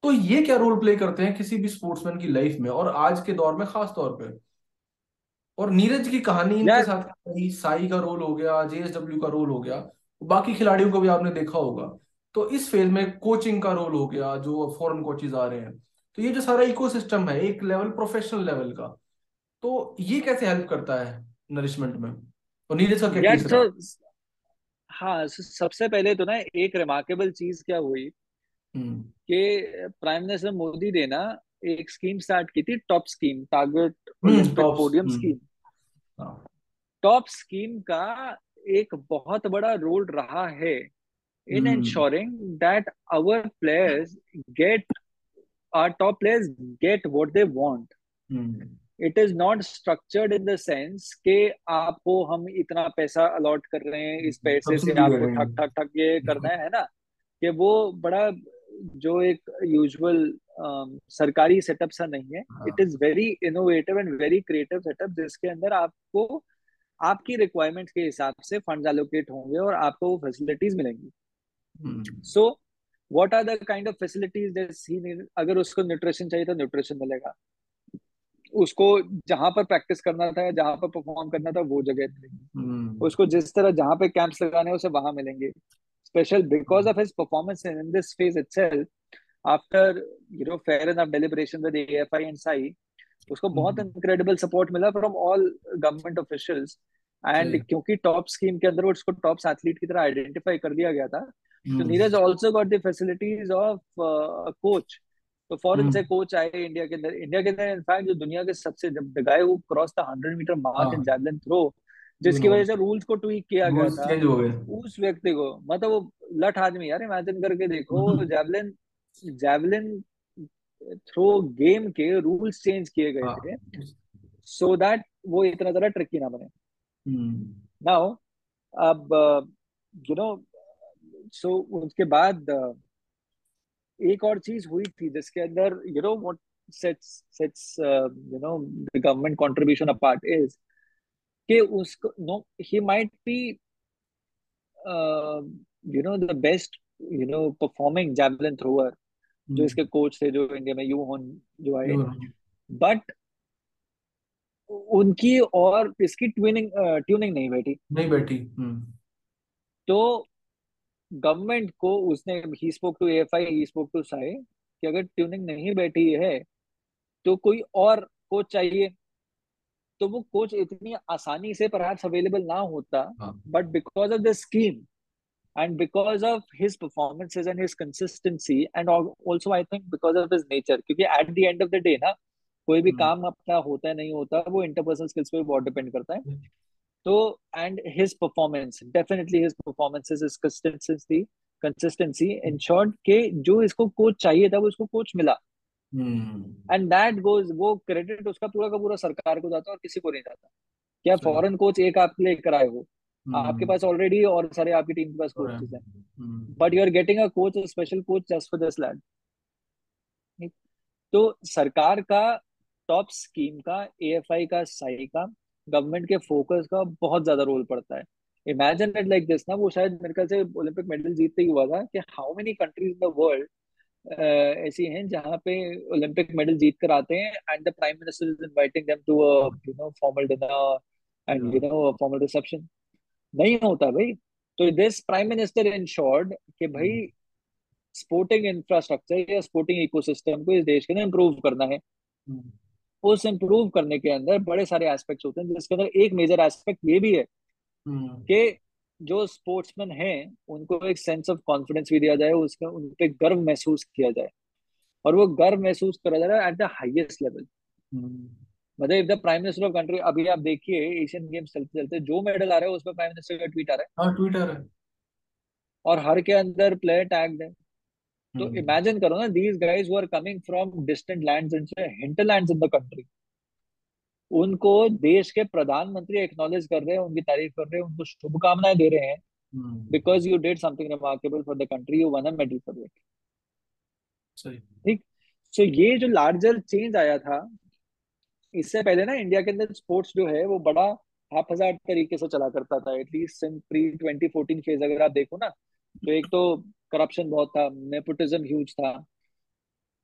तो ये क्या रोल प्ले करते हैं किसी भी स्पोर्ट्समैन की लाइफ में और आज के दौर में खास तौर पे? और नीरज की कहानी इनके साथ साई का रोल हो गया जेएसडब्ल्यू का रोल हो गया बाकी खिलाड़ियों को भी आपने देखा होगा। तो इस फ़ेज़ में कोचिंग का रोल हो गया जो फॉरेन कोचेज आ रहे हैं। तो ये जो सारा इकोसिस्टम है एक लेवल प्रोफेशनल लेवल का तो ये कैसे हेल्प करता है नरिशमेंट में? और नीरज का क्या तो, हाँ सबसे पहले तो ना एक रिमार्केबल चीज़ क्या हुई। कि प्राइम मिनिस्टर मोदी ने ना एक स्कीम स्टार्ट की थी TOP scheme target podium scheme TOP scheme का एक बहुत बड़ा रोल रहा है in ensuring that our players get our top players get what they want it is not structured in the sense के आपको हम इतना पैसा अलॉट कर रहे हैं इस पैसे से आपको ठक ठक ठक ये करना है ना? कि वो बड़ा जो एक यूजुअल um, सरकारी सेटअप सा नहीं है it is very innovative and very creative setup जिसके अंदर आपको आपकी रिक्वायरमेंट के हिसाब से फंड एलोकेट होंगे और आपको वो फैसिलिटीज़ मिलेंगी। So what are the kind of facilities अगर उसको न्यूट्रिशन चाहिए तो न्यूट्रिशन मिलेगा। उसको जहाँ पर प्रैक्टिस करना था जहाँ पर परफॉर्म करना था वो जगह मिलेगी। hmm. उसको जिस तरह जहाँ पे कैंप्स लगाने उसे वहाँ मिलेंगे। Special because of his performance in, in this phase itself after you know fair enough deliberation with AFI and SAI उसको बहुत incredible support मिला from all government officials. And क्योंकि टॉप स्कीम के अंदर उसको टॉप एथलीट की तरह आइडेंटिफाई कर दिया गया था तो Neeraj also got the facilities of coach तो फॉरेन से हम्म कोच आए इंडिया के अंदर। इंडिया के अंदर इनफैक्ट जो दुनिया के सबसे जब the guy cross the hundred metre mark in javelin throw जिसकी वजह से रूल्स को ट्वीक किया गया था। उस व्यक्ति को मतलब वो लठ आदमी यार इमेजिन करके देखो hmm, javelin javelin throw game के रूल्स चेंज किए गए थे हाँ सो दैट वो इतना ज़्यादा ट्रिकी ना बने। हम्म। नाउ अब यू नो सो उसके बाद एक और चीज़ हुई थी जिसके अंदर you know what sets sets you know the government contribution apart is कि उसको no he might be you know the best you know performing javelin thrower जो हम्म इसके कोच थे जो इंडिया में यू होन जो आए। बट उनकी और इसकी ट्यूनिंग ट्यूनिंग नहीं बैठी। नहीं बैठी हम्म। तो गवर्नमेंट को उसने he spoke to AFI he spoke to SAI कि अगर ट्यूनिंग नहीं बैठी है तो कोई और कोच चाहिए। तो वो कोच इतनी आसानी से परहैप्स अवेलेबल ना होता हाँ। But because of the scheme and because of his performances and his consistency and also I think because of his nature क्योंकि at the end of the day ना कोई भी हम्म काम अपना होता है नहीं होता वो इंटरपर्सनल स्किल्स पे बहुत डिपेंड करता है। तो and his performance definitely his performances his consistency consistency ensured के जो इसको कोच चाहिए था वो इसको कोच मिला। एंड दैट गोज वो क्रेडिट उसका पूरा का पूरा सरकार को जाता है और किसी को नहीं जाता। क्या फॉरेन कोच एक आपके लिए कराए हो? आपके हम्म पास ऑलरेडी और सारे आपकी टीम के पास कोचेस हैं। But you are getting a coach special coach just for this lad तो सरकार का टॉप स्कीम का एएफआई का साई का गवर्नमेंट के फोकस का बहुत ज़्यादा रोल पड़ता है। इमेजिन इट लाइक दिस ना वो शायद मेरे ख्याल से ओलंपिक मेडल जीतते ही हुआ था कि how many countries in the world ऐसी हैं जहाँ पे ओलंपिक मेडल जीत कर आते हैं and the prime minister is inviting them to you know formal dinner and you know formal reception नहीं होता भाई। तो दिस प्राइम मिनिस्टर इंश्योर्ड कि भाई हम्म। स्पोर्टिंग इंफ्रास्ट्रक्चर या स्पोर्टिंग इकोसिस्टम को इस देश के अंदर इम्प्रूव करना है। हम्म। उस इम्प्रूव करने के अंदर बड़े सारे एस्पेक्ट्स होते हैं जिसके अंदर एक मेजर एस्पेक्ट ये भी है हम्म, कि जो स्पोर्ट्समैन हैं उनको एक सेंस ऑफ़ कॉन्फिडेंस भी दिया जाए उसका उन पे गर्व महसूस किया जाए। और वो गर्व महसूस करा जा रहा है at the highest level hmm, मतलब if the prime minister of country अभी आप देखिए एशियन गेम्स चलते चलते जो मेडल आ रहा है उस पर प्राइम मिनिस्टर का ट्वीट आ रहा है। हाँ ट्विटर है। और हर के अंदर प्लेयर टैग्ड है। तो हम्म। इमेजिन करो ना these guys are coming from distant lands hinterlands in the country उनको देश के प्रधानमंत्री एक्नोलेज कर रहे हैं उनकी तारीफ़ कर रहे हैं उनको शुभकामनाएँ दे रहे हैं। Because you did something remarkable for the country you won a medal for it ठीक? सो ये जो लार्जर चेंज आया था इससे पहले ना इंडिया के अंदर स्पोर्ट्स जो है वो बड़ा हाफाजात तरीके से चला करता था। एटलीस्ट इन प्री 2014 फ़ेज़ अगर आप देखो ना तो एक तो करप्शन बहुत था नेपोटिज्म ह्यूज था।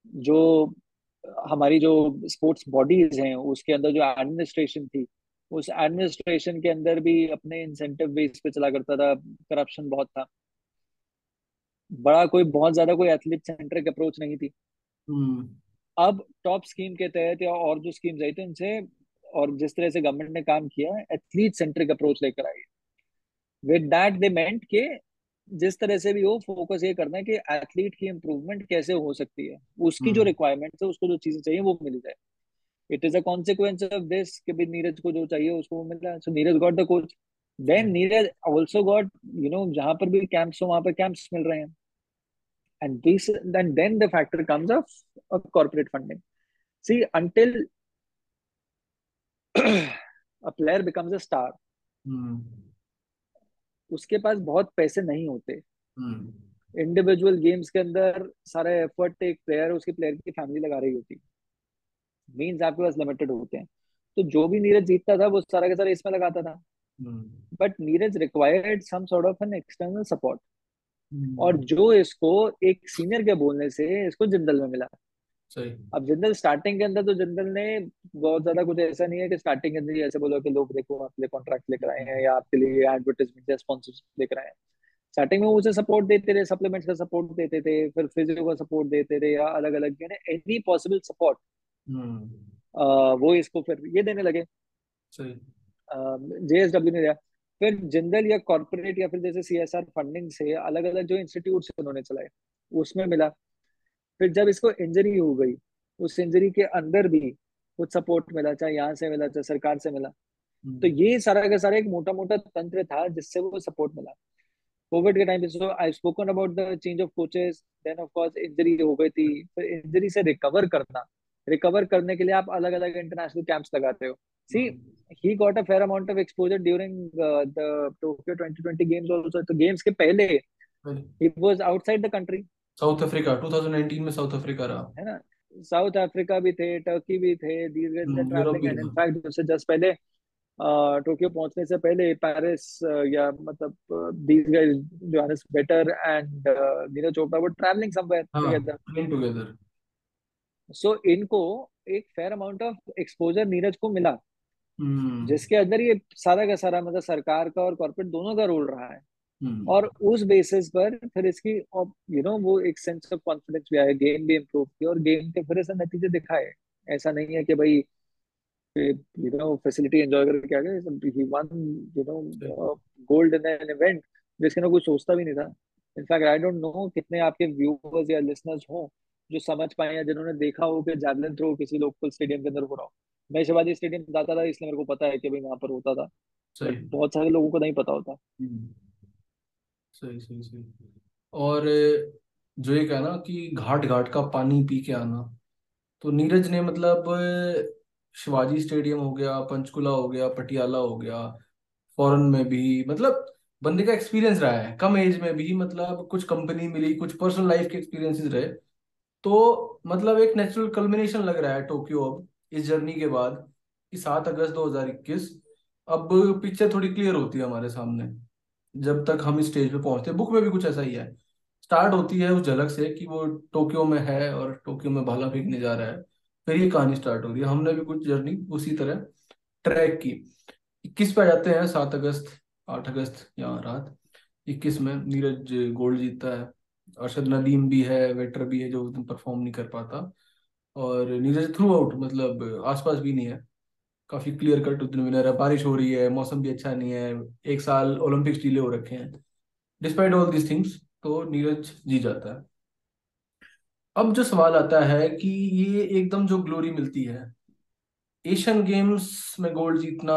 जो हमारी जो स्पोर्ट्स बॉडीज हैं उसके अंदर जो एडमिनिस्ट्रेशन थी उस एडमिनिस्ट्रेशन के अंदर भी अपने इंसेंटिव बेस पे चला करता था करप्शन बहुत था। बड़ा कोई बहुत ज़्यादा कोई एथलीट सेंट्रिक अप्रोच नहीं थी। हम्म। अब टॉप स्कीम के तहत या और जो स्कीम्स आई थी उनसे और जिस तरह से गवर्नमेंट ने काम किया एथलीट सेंट्रिक अप्रोच लेकर आई। विद दैट दे मेंट के जिस तरह से भी हो फोकस ये करना है कि एथलीट की इम्प्रूवमेंट कैसे हो सकती है। उसकी जो हम्म। रिक्वायरमेंट है उसको जो चीज़ें चाहिए वो मिल जाए। It is a consequence of this कि भी नीरज को जो चाहिए उसको मिल रहा है। So Neeraj got the coach then Neeraj also got you know जहाँ पर भी कैंप्स हो वहाँ पर कैंप्स मिल रहे हैं। And this and then the factor comes of, of corporate funding. See until a player becomes a star हम्म। उसके पास बहुत पैसे नहीं होते। हम्म। इंडिविजुअल गेम्स के अंदर सारा एफर्ट एक प्लेयर उसकी प्लेयर की फैमिली लगा रही होती। मीन्स आपके पास लिमिटेड होते हैं। तो जो भी नीरज जीतता था वो सारा का सारा इसमें लगाता था। हम्म। But Neeraj required some sort of an external support और हम्म, जो इसको एक सीनियर के बोलने से इसको जिंदल में मिला। अब जिंदल स्टार्टिंग के अंदर तो जिंदल ने बहुत ज़्यादा कुछ ऐसा नहीं है कि स्टार्टिंग के अंदर ऐसे बोलो कि लोग देखो आपके लिए कॉन्ट्रैक्ट लेकर आए हैं या आपके लिए एडवर्टाइजमेंट या स्पॉन्सरशिप लेकर आए हैं। स्टार्टिंग में उसे सपोर्ट देते थे सप्लीमेंट्स का सपोर्ट देते थे फिर फिजियो का सपोर्ट देते थे या अलग अलग एनी पॉसिबल सपोर्ट वो इसको फिर ये देने लगे। सही। जेएसडब्ल्यू ने दिया। फिर जिंदल या कॉर्पोरेट या फिर जैसे सीएसआर फंडिंग से अलग अलग जो इंस्टीट्यूट उन्होंने चलाए उसमें मिला। फिर जब इसको इंजरी हो गई उस इंजरी के अंदर भी कुछ सपोर्ट मिला चाहे यहाँ से मिला चाहे सरकार से मिला। तो हम्म, ये सारा का सारा एक मोटा मोटा तंत्र था जिससे वो सपोर्ट मिला। कोविड के टाइम पे so I spoken about the change of coaches then of course injury हो गई थी। फिर इंजरी से रिकवर करना। रिकवर करने के लिए आप अलग अलग इंटरनेशनल कैंप्स लगाते हो। See he got a fair amount of exposure during the Tokyo 2020 games also तो गेम्स के पहले he was outside the country South Africa 2019 में साउथ अफ्रीका रहा। है ना? साउथ अफ्रीका भी थे टर्की भी थे इनफैक्ट उससे जस्ट पहले टोक्यो पहुँचने से पहले पेरिस या मतलब these guys Johannes Vetter and Neeraj Chopra वो ट्रैवलिंग समवेयर टुगेदर सो इनको एक fair amount of exposure Neeraj को मिला। हम्म। जिसके अंदर ये सारा का सारा मतलब सरकार का और कॉर्पोरेट दोनों का रोल रहा है। और उस बेसिस पर फिर इसकी यू नो वो एक सेंस ऑफ़ कॉन्फिडेंस भी आया गेम भी इम्प्रूव किया और गेम के फिर ऐसा नतीजे दिखाए। ऐसा नहीं है कि भाई यू नो फैसिलिटी एंजॉय करके आ गए he won you know gold in an event जिसके ना कोई सोचता भी नहीं था। इनफैक्ट आई डोंट नो कितने आपके व्यूअर्स या लिसनर्स हो जो समझ पाए या जिन्होंने देखा हो कि जैवलिन थ्रो किसी लोकल स्टेडियम के अंदर हो रहा हो। मैं शिवाजी स्टेडियम जाता था इसलिए मेरे को पता है कि भाई वहाँ पर होता था। बहुत सारे लोगों को नहीं पता होता। हम्म, सही सही सही। और जो है ना कि घाट घाट का पानी पी के आना तो नीरज ने मतलब शिवाजी स्टेडियम हो गया, पंचकुला हो गया, पटियाला हो गया, फॉरेन में भी मतलब बंदे का एक्सपीरियंस रहा है। कम एज में भी मतलब कुछ कंपनी मिली, कुछ पर्सनल लाइफ के एक्सपीरियंसेस रहे। तो मतलब एक नेचुरल कल्मिनेशन लग रहा है टोक्यो अब, इस जर्नी के बाद, कि सात अगस्त 2021 अब पिक्चर थोड़ी क्लियर होती है हमारे सामने। जब तक हम इस स्टेज पे पहुँचते हैं बुक में भी कुछ ऐसा ही है। स्टार्ट होती है उस झलक से कि वो टोक्यो में है और टोक्यो में भाला फेंकने जा रहा है। फिर ये कहानी स्टार्ट हो रही है। हमने भी कुछ जर्नी उसी तरह ट्रैक की। इक्कीस पे आ जाते हैं, सात अगस्त, आठ अगस्त यहाँ रात। इक्कीस में नीरज गोल्ड जीतता है। अरशद नदीम भी है वेटर भी है जो परफॉर्म नहीं कर पाता। और नीरज थ्रू आउट मतलब आसपास भी नहीं है। काफ़ी क्लियर कट उस दिन विनर है। बारिश हो रही है मौसम भी अच्छा नहीं है। एक साल ओलंपिक्स डिले हो रखे हैं। डिस्पाइट ऑल दिस थिंग्स तो नीरज जीत जाता है। अब जो सवाल आता है कि ये एकदम जो ग्लोरी मिलती है एशियन गेम्स में गोल्ड जीतना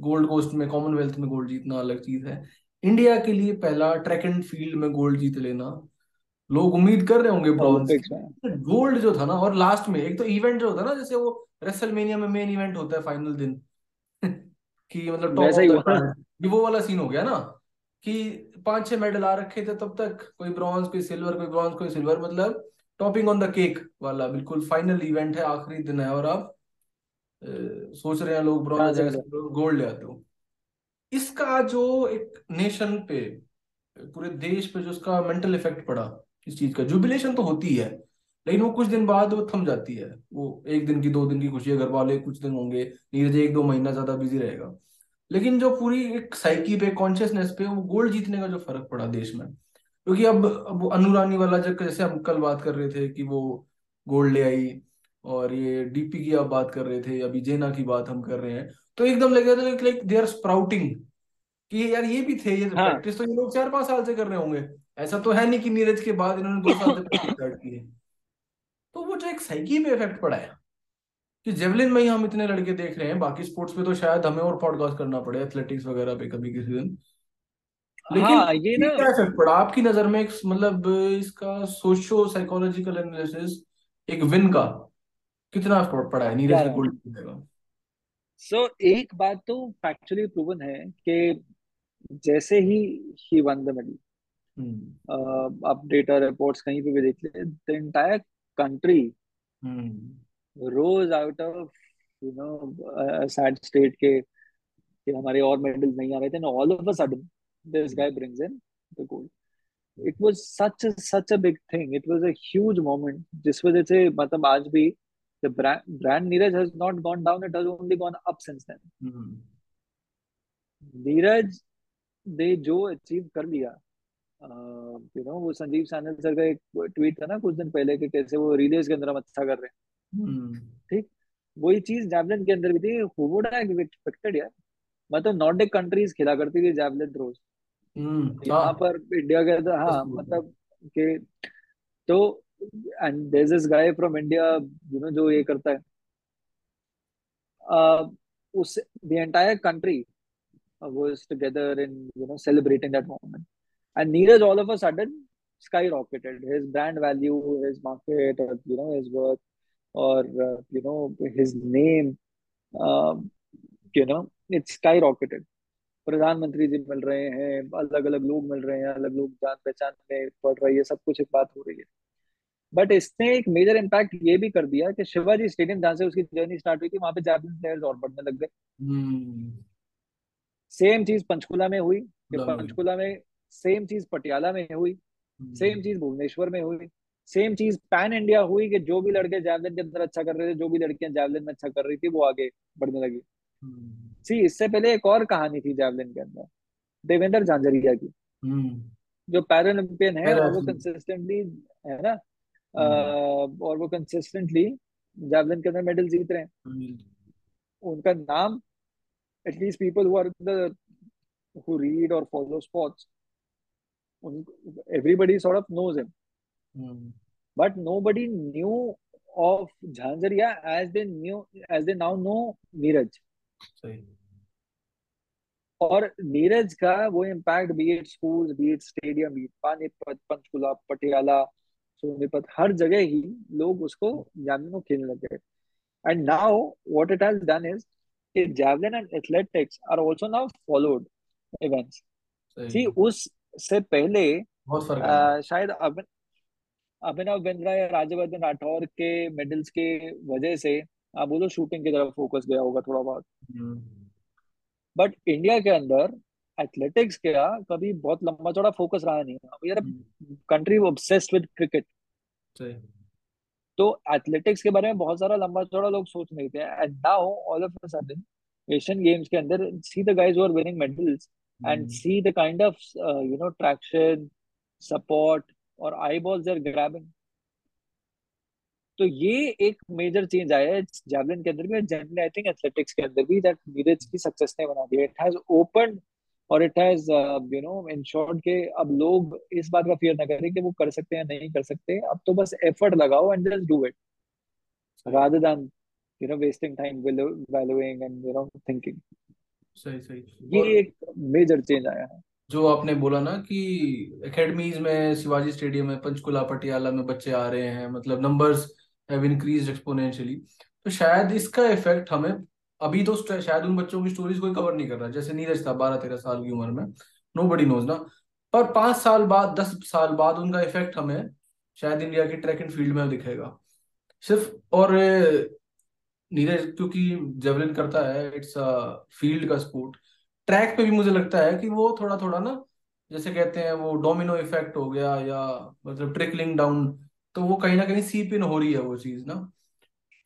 गोल्ड कोस्ट में कॉमनवेल्थ में गोल्ड जीतना अलग चीज़ है। इंडिया के लिए पहला ट्रैक एंड फ़ील्ड में गोल्ड जीत लेना। लोग उम्मीद कर रहे होंगे ब्रॉन्ज गोल्ड जो था ना और लास्ट में एक तो इवेंट जो होता है ना जैसे वो रेसलमेनिया में मेन इवेंट होता है फाइनल दिन। कि मतलब टॉप ये वो वाला सीन हो गया ना कि पाँच छह मेडल आ रखे थे तब तक कोई ब्रॉन्ज कोई सिल्वर कोई ब्रॉन्ज कोई सिल्वर मतलब टॉपिंग ऑन द केक वाला बिल्कुल फाइनल इवेंट है आखिरी दिन है और आप सोच रहे हैं लोग ब्रॉन्ज गोल्ड ले। आते हो। इसका जो एक नेशन पे पूरे देश पे जो उसका मेंटल इफ़ेक्ट पड़ा इस चीज़ का जुबिलेशन तो होती है। लेकिन वो कुछ दिन बाद वो थम जाती है। वो एक दिन की दो दिन की खुशी है घर वाले कुछ दिन होंगे नीरज एक दो महीना ज़्यादा बिज़ी रहेगा। लेकिन जो पूरी एक साइकी पे कॉन्शियसनेस पे वो गोल्ड जीतने का जो फ़र्क पड़ा देश में। क्योंकि अब अब वो अनु वाला जब जैसे हम कल बात कर रहे थे कि वो गोल्ड ले आई और ये डीपी की आप बात कर रहे थे अभी जेना की बात हम कर रहे हैं तो एकदम लग था लाइक दे आर स्प्राउटिंग कि यार ये भी थे ये हाँ। प्रैक्टिस तो ये लोग चार पाँच साल से कर रहे होंगे। ऐसा तो है नहीं कि नीरज के बाद इन्होंने दो साल से प्रैक्टिस स्टार्ट की है तो वो जो एक साइकी पे इफ़ेक्ट पड़ा है कि जेवलिन में ही हम इतने लड़के देख रहे हैं बाकी स्पोर्ट्स पे तो शायद हमें और पॉडकास्ट करना पड़े एथलेटिक्स वगैरह पे कभी किसी दिन। लेकिन हाँ ये ना क्या इफ़ेक्ट पड़ा? आपकी नज़र में मतलब इसका सोशो साइकोलॉजिकल एनालिसिस एक विन का कितना पड़ा है? नीरज के गोल्ड जीतने सो एक बात तो फैक्चुअली प्रूवन है कि जैसे he he won the medal hmm. आप डेटा रिपोर्ट्स कहीं पे भी देख ले the entire country hmm. Rose out of you know sad state के कि हमारे और मेडल्स नहीं आ रहे थे all of a sudden this guy brings in the gold it was such such a big thing it was a huge moment जिस वजह से मतलब आज भी the brand brand Neeraj has not gone down it has only gone up since then. हम्म। नीरज ने जो अचीव कर लिया यू नो वो संजीव सानल सर का एक ट्वीट था ना कुछ दिन पहले कि कैसे वो रिलेज के अंदर हम अच्छा कर रहे हैं। हम्म। ठीक? वही चीज़ जैवलिन के अंदर भी थी हु हैव एक्सपेक्टेड यार। मतलब नॉर्डिक कंट्रीज़ खेला करती थी जैवलिन थ्रोज हम्म यहाँ पर इंडिया के अंदर हाँ मतलब कि तो and there is this guy from India you know जो ये करता है। uh, उस the entire country was together in you know celebrating that moment and Neeraj all of a sudden skyrocketed. His brand value his market or you know his worth or uh, you know his name uh, you know it skyrocketed. प्रधानमंत्री जी मिल रहे हैं अलग अलग लोग मिल रहे हैं अलग लोग जान पहचान में पड़ रही है सब कुछ एक बात हो रही है बट इसने एक मेजर इम्पैक्ट ये भी कर दिया कि शिवाजी स्टेडियम जहाँ से उसकी जर्नी स्टार्ट हुई थी वहाँ पे जापानीज प्लेयर्स और बढ़ने लग गए सेम चीज़ पंचकुला में हुई कि पंचकुला में सेम चीज़ पटियाला में हुई हम्म। सेम चीज़ भुवनेश्वर में हुई सेम चीज़ पैन इंडिया हुई कि जो भी लड़के जैवलिन के अंदर अच्छा कर रहे थे जो भी लड़कियाँ जैवलिन में अच्छा कर रही थी वो आगे बढ़ने लगी। हम्म। सी इससे पहले एक और कहानी थी जैवलिन के अंदर देवेंद्र झांझरिया की। हम्म। जो पैरालंपियन है और वो कंसिस्टेंटली है ना और वो कंसिस्टेंटली जैवलिन के अंदर मेडल जीत रहे हैं। उनका नाम at least people who are the who read or follow sports everybody sort of knows him. Mm. But nobody knew of Jhanzaria as they knew as they now know Neeraj. और नीरज का वो impact be at school be at stadium be at Panipat Panchkula Patiala Sonipat हर जगह ही लोग उसको जैवलिन को खेलने लगे and now what it has done is कि javelin and athletics are also now followed events उस से पहले आ शायद अभिनव बिंद्रा या राज्यवर्धन राठौर के मेडल्स के वजह से आप बोलो शूटिंग की तरफ़ फोकस गया होगा थोड़ा बहुत। हम्म, बट इंडिया के अंदर एथलेटिक्स का कभी बहुत लंबा चौड़ा फोकस रहा नहीं hmm, country obsessed with cricket तो एथलेटिक्स के बारे में बहुत सारा लंबा चौड़ा लोग सोच नहीं थे। And now all of a sudden Asian Games के अंदर see the guys who are winning medals and hmm, see the kind of you know traction support और आई बॉल्स आर ग्रैबिंग तो ये एक मेजर चेंज आया है जैवलिन के अंदर भी और जनरली आई थिंक एथलेटिक्स के अंदर भी दैट नीरज की सक्सेस ने बना दिया इट हैज़ ओपन और it has you know ensured के अब लोग इस बात का फियर ना करें कि वो कर सकते हैं नहीं कर सकते। अब तो बस एफर्ट लगाओ and just do it than you know wasting time valu- valuing and you know thinking सही सही। ये और एक मेजर चेंज आया है। जो आपने बोला ना कि एकेडमीज में शिवाजी स्टेडियम में पंचकुला पटियाला में बच्चे आ रहे हैं मतलब नंबर्स हैव इंक्रीज्ड एक्सपोनेंशियली तो शायद इसका इफ़ेक्ट हमें अभी तो शायद उन बच्चों की स्टोरीज कोई कवर नहीं कर रहा। जैसे नीरज था बारह तेरह साल की उम्र में। नो बडी नोज़ ना। पर पाँच साल बाद दस साल बाद उनका इफ़ेक्ट हमें शायद इंडिया के ट्रैक एंड फ़ील्ड में दिखेगा। सिर्फ़ और नीरज क्योंकि जेवलिन करता है इट्स अ फ़ील्ड का स्पोर्ट ट्रैक पे भी मुझे लगता है कि वो थोड़ा थोड़ा ना जैसे कहते हैं वो डोमिनो इफ़ेक्ट हो गया या मतलब ट्रिकलिंग डाउन तो वो कहीं ना कहीं सीप इन हो रही है वो चीज़ ना।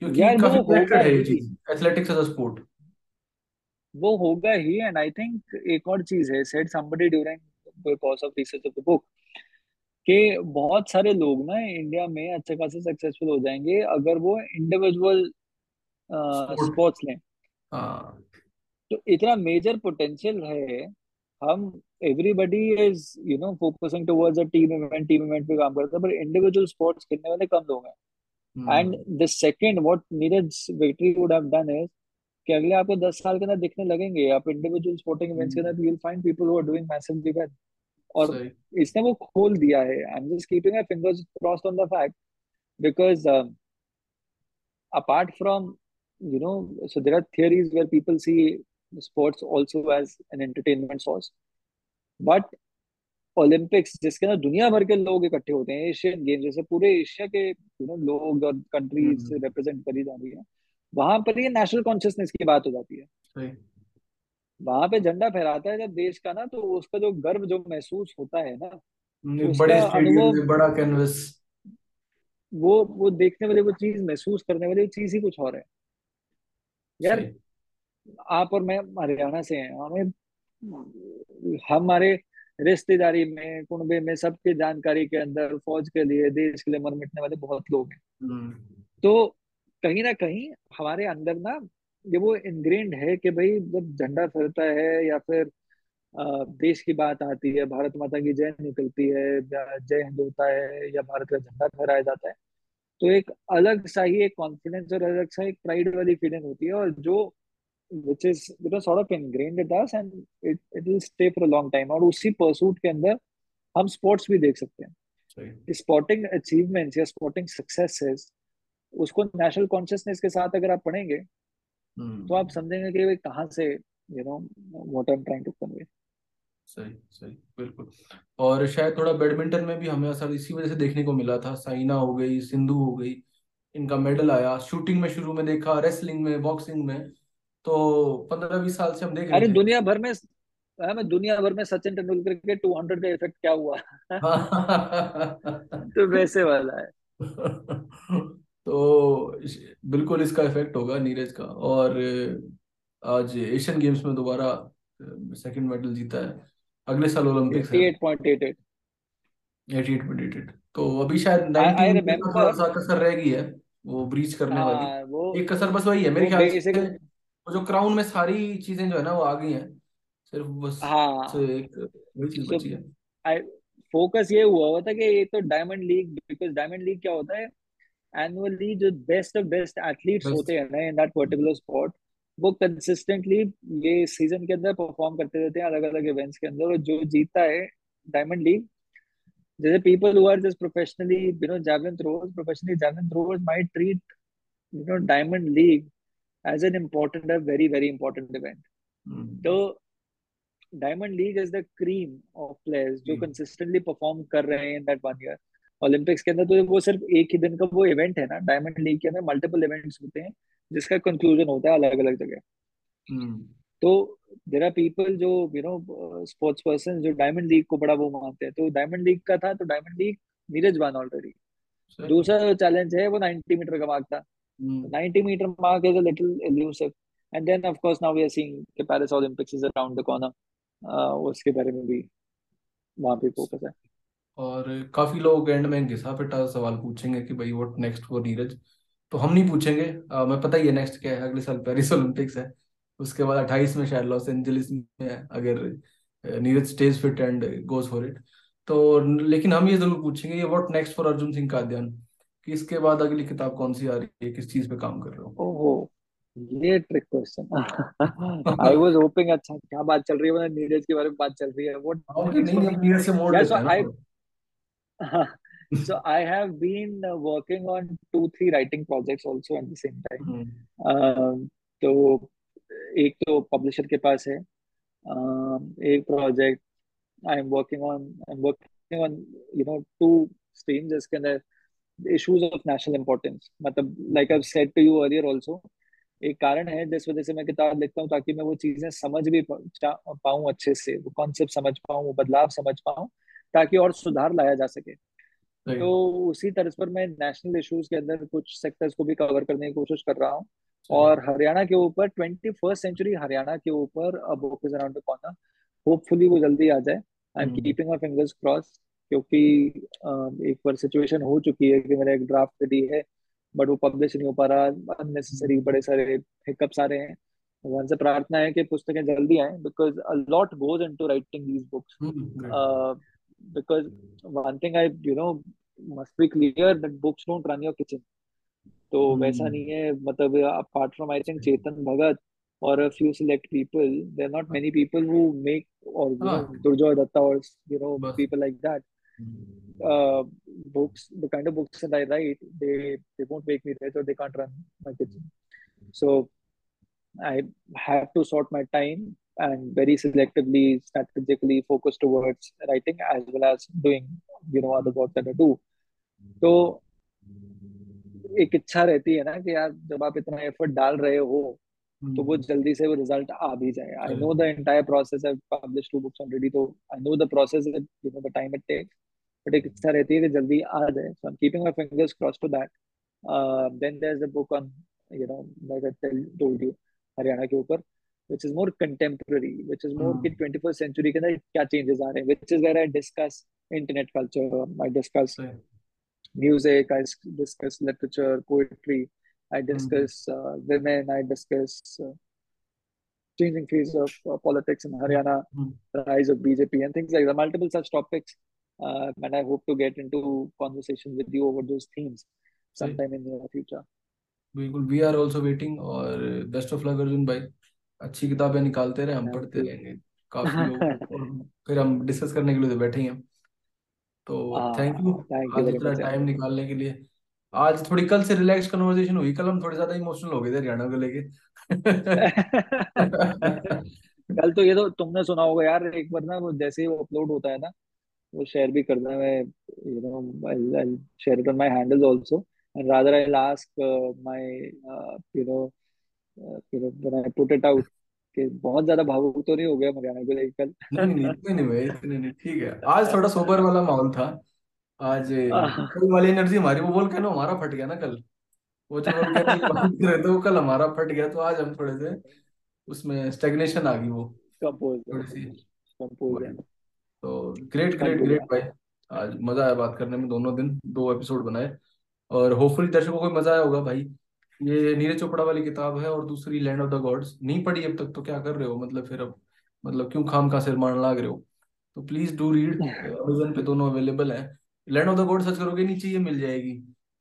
क्योंकि काफ़ी कनेक्टेड है ये चीज़ एथलेटिक्स एज अ स्पोर्ट वो होगा ही एंड आई थिंक एक और चीज़ है said somebody during course of research of the book कि बहुत सारे लोग ना इंडिया में अच्छे खासे सक्सेसफुल हो जाएँगे अगर वो इंडिविजुअल स्पोर्ट्स लें। हाँ। तो इतना मेजर पोटेंशियल है हम everybody is you know focusing towards a team event team event पे काम करते हैं पर इंडिविजुअल स्पोर्ट्स खेलने वाले कम लोग हैं। And the second what Neeraj victory would have done is कि अगले आपको दस साल के अंदर दिखने लगेंगे आप इंडिविजुअल स्पोर्टिंग इवेंट्स के अंदर you will find people who are doing massively well और इसने वो खोल दिया है। I am just keeping my fingers crossed on the fact because apart from you know so there are theories where people see sports also as an entertainment source. But Olympics जिसके अंदर दुनिया भर के लोग इकट्ठे होते हैं एशियन गेम जैसे पूरे एशिया के यू नो लोग और कंट्रीज़ हम्म। रिप्रेजेंट करी जा रही है वहाँ पर ये नेशनल कॉन्शियसनेस की बात हो जाती है। वहाँ पे झंडा फहराता है जब देश का ना तो उसका जो गर्व जो महसूस होता है ना बड़े स्टेडियम में बड़ा कैनवस वो वो देखने वाली वो चीज़ महसूस करने वाली चीज़ ही कुछ और है। यार आप और मैं हरियाणा से हैं हमें हमारे रिश्तेदारी में कुनबे में सबके जानकारी के अंदर फौज के लिए देश के लिए मर मिटने वाले बहुत लोग हैं। हम्म। तो कहीं ना कहीं हमारे अंदर ना ये वो इनग्रेन्ड है कि भाई जब झंडा फहरता है या फिर देश की बात आती है भारत माता की जय निकलती है या जय हिंद होता है या भारत का झंडा फहराया जाता है तो एक अलग सा ही एक कॉन्फिडेंस और अलग सा एक प्राइड वाली फीलिंग होती है और जो which is you know sort of ingrained in us and it it will stay for a long time और उसी परसूट के अंदर हम स्पोर्ट्स भी देख सकते हैं। स्पोर्टिंग अचीवमेंट्स या स्पोर्टिंग सक्सेसेस उसको नेशनल कॉन्शियसनेस के साथ अगर आप पढ़ेंगे hmm. तो आप हम्म। समझेंगे कि भाई कहाँ से you know what I am trying to convey सही सही बिल्कुल। और शायद थोड़ा बैडमिंटन में भी हमें असर इसी वजह से देखने को मिला था। साइना हो गई सिंधु हो गई इनका मेडल आया। शूटिंग में शुरू में देखा रेसलिंग में बॉक्सिंग में तो पंद्रह बीस साल से हम देख रहे अरे दुनिया भर में हमें दुनिया भर में सचिन तेंदुलकर के टू हंड्रेड का इफ़ेक्ट क्या हुआ? तो वैसे वाला है। तो बिल्कुल इसका इफ़ेक्ट होगा नीरज का। और आज एशियन गेम्स में दोबारा सेकंड मेडल जीता है। अगले साल ओलंपिक्स है। Eight point eight eight. Eighty eight point eight eight. तो अभी शायद आई नाइनटी आई मीटर का थोड़ा सा कसर रह गई है वो ब्रीच करने वाली। हाँ वो एक कसर बस वही है मेरे ख्याल से वो जो क्राउन में सारी चीज़ें जो है ना वो आ गई हैं। सिर्फ़ बस हाँ। एक वही चीज़ बची है। आई फोकस ये हुआ हुआ था कि ये तो Diamond League because Diamond League क्या होता है? एनुअली जो बेस्ट ऑफ़ बेस्ट एथलीट्स होते हैं ना इन दैट पर्टिकुलर स्पोर्ट वो कंसिस्टेंटली ये सीज़न के अंदर परफॉर्म करते रहते हैं अलग अलग इवेंट्स के अंदर और जो जीता है डायमंड लीग जैसे people who are just professionally you know throwers professionally javelin throwers might treat you know diamond league as an important a very very important event. तो Diamond League is the cream of players जो कंसिस्टेंटली परफॉर्म कर रहे हैं in that one year Olympics के अंदर तो वो सिर्फ़ एक ही दिन का वो इवेंट है ना डायमंड लीग के अंदर मल्टीपल इवेंट्स होते हैं जिसका कंक्लूजन होता है अलग अलग जगह। हम्म। तो देर आर पीपल जो यू नो स्पोर्ट्स पर्सन जो डायमंड लीग को बड़ा वो मानते हैं तो डायमंड लीग का था तो Diamond League Neeraj won already दूसरा जो चैलेंज है वो 90 मीटर का मार्क था। हम्म। 90 meter mark is a little elusive. And then, of course, now we are seeing the Paris Olympics is around the corner. Uh, उसके बारे में भी वहाँ पे फोकस है। और काफ़ी लोग एंड में घिसा पिटा सवाल पूछेंगे कि भाई व्हाट नेक्स्ट फॉर नीरज? तो हम नहीं पूछेंगे। अ, मैं पता ही है नेक्स्ट क्या है। अगले साल पेरिस ओलंपिक्स है। उसके बाद अट्ठाईस में शायद लॉस एंजलिस में अगर Neeraj stays fit and goes for it तो लेकिन हम ये ज़रूर पूछेंगे ये what next for Arjun Singh का अध्ययन कि इसके बाद अगली किताब कौन सी आ रही है? किस चीज़ पे काम कर रहे ओहो ये trick question I was hoping अच्छा क्या बात चल रही है? मतलब नीरज के बारे में बात चल रही है। व्हाट हो नहीं नीरज से मोड़ so I have been uh, working on two three writing projects also at the same time. Hmm um, तो एक तो पब्लिशर के पास है um, एक project I am working on I am working on you know two streams जिसके अंदर इश्यूज़ ऑफ़ नेशनल इंपॉर्टेंस मतलब like I said to you earlier also एक कारण है जिस वजह से मैं किताब लिखता हूँ ताकि मैं वो चीज़ें समझ भी पाऊँ अच्छे से वो कॉन्सेप्ट समझ पाऊँ वो बदलाव समझ पाऊँ ताकि और सुधार लाया जा सके। तो उसी तर्ज पर मैं नेशनल इश्यूज़ के अंदर कुछ सेक्टर्स को भी कवर करने की कोशिश कर रहा हूँ। और हरियाणा के ऊपर ट्वेंटी फ़र्स्ट सेंचुरी हरियाणा के ऊपर अब book is around the corner hopefully वो जल्दी आ जाए। I am hmm. Keeping my fingers crossed क्योंकि एक बार सिचुएशन हो चुकी है कि मेरा एक ड्राफ्ट रेडी है बट वो पब्लिश नहीं हो पा रहा। अननेसेसरी बड़े सारे हिकअप्स आ रहे हैं। भगवान से प्रार्थना है कि पुस्तकें जल्दी आए because a lot goes into writing these books hmm great because one thing I you know must be clear that books don't run your kitchen तो वैसा हम्म नहीं है मतलब apart from I think Chetan Bhagat or a few select people there are not many people who make or you know हाँ Durjoy Datta or you know बस people like that hmm uh, books the kind of books that I write they they won't make me rich or they can't run my kitchen so I have to sort my time and very selectively strategically focus towards writing as well as doing you know other work that I do. तो एक इच्छा रहती है ना कि यार जब आप इतना एफर्ट डाल रहे हो तो वो हम्म। जल्दी से वो रिज़ल्ट आ भी जाए। I know the entire process I publish two books already तो I know the process you know the time it takes but एक इच्छा रहती है कि जल्दी आ जाए। So I am keeping my fingers crossed to that then there is a book on you know like I told you Haryana के ऊपर। which is more contemporary, which is more mm. 21st century, kya changes are which is where I discuss internet culture, I discuss yeah. music, I discuss literature, poetry, I discuss mm. uh, women, I discuss uh, changing phase of uh, politics in Haryana, mm. rise of BJP, and things like that. Multiple such topics, uh, and I hope to get into conversations with you over those themes sometime yeah. in the future. We are also waiting. और uh, best of luck, Arjun bhai. अच्छी किताबें निकालते रहे हम पढ़ते you. रहेंगे काफ़ी लोग और फिर हम डिस्कस करने के लिए तो बैठे ही हैं। तो थैंक यू uh, आज इतना टाइम निकालने के लिए। आज थोड़ी कल से रिलैक्स कन्वर्सेशन हुई कल हम थोड़े ज़्यादा इमोशनल हो गए थे हरियाणा को लेके। कल तो ये तो तुमने सुना होगा यार एक बार ना वो जैसे ही वो अपलोड होता है ना वो शेयर भी करना मैं you know I share my handles also and rather I ask my you know no when I put it out कि बहुत ज़्यादा भावुक तो नहीं हो गया हरियाणा को लेकर नहीं नहीं नहीं, इतने नहीं हुए इतने नहीं ठीक है। आज थोड़ा सोबर वाला माहौल था। आज कल वाली एनर्जी हमारी वो वोल्केनो हमारा फट गया ना कल। वो जो वोल्केनो की बात कर रहे थे वो कल हमारा फट गया तो आज हम थोड़े से उसमें स्टेग्नेशन आ गई वो। कंपोज थोड़ी सी। कंपोज है तो ग्रेट ग्रेट ग्रेट भाई। आज मज़ा आया बात करने में दोनों दिन दो एपिसोड बनाए। और होपफुली दर्शकों को मज़ा आया होगा भाई। ये नीरज चोपड़ा वाली किताब है और दूसरी लैंड ऑफ़ द गॉड्स नहीं पढ़ी अब तक तो क्या कर रहे हो? मतलब फिर अब मतलब क्यों खाम खा सिर मारने लग रहे हो? तो प्लीज़ डू रीड अमेजन पे दोनों अवेलेबल है। Land of the god search करोगे, नीचे ये मिल जाएगी।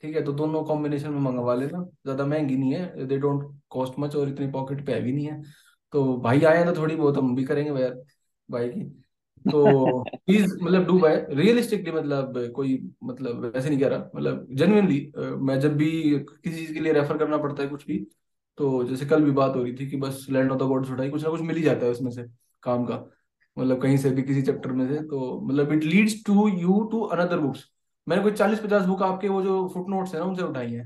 ठीक है तो दोनों कॉम्बिनेशन में मंगवा लेना। ज़्यादा महँगी नहीं है। दे डोंट कॉस्ट मच और इतनी पॉकेट पे है भी नहीं है। तो भाई आए तो थोड़ी बहुत, हम भी करेंगे यार। भाई की तो प्लीज़ मतलब डू बाय रियलिस्टिकली मतलब कोई मतलब वैसे नहीं कह रहा। मतलब जेन्युइनली मैं जब भी किसी चीज़ के लिए रेफर करना पड़ता है कुछ भी तो जैसे कल भी बात हो रही थी कि बस लैंड ऑफ़ द गॉड्स उठाई, कुछ ना कुछ मिल ही जाता है उसमें से काम का। मतलब कहीं से भी किसी चैप्टर में से तो मतलब it leads to you to another books मैंने कोई चालीस पचास बुक आपके वो जो फुट नोट्स है ना, उनसे उठाई है।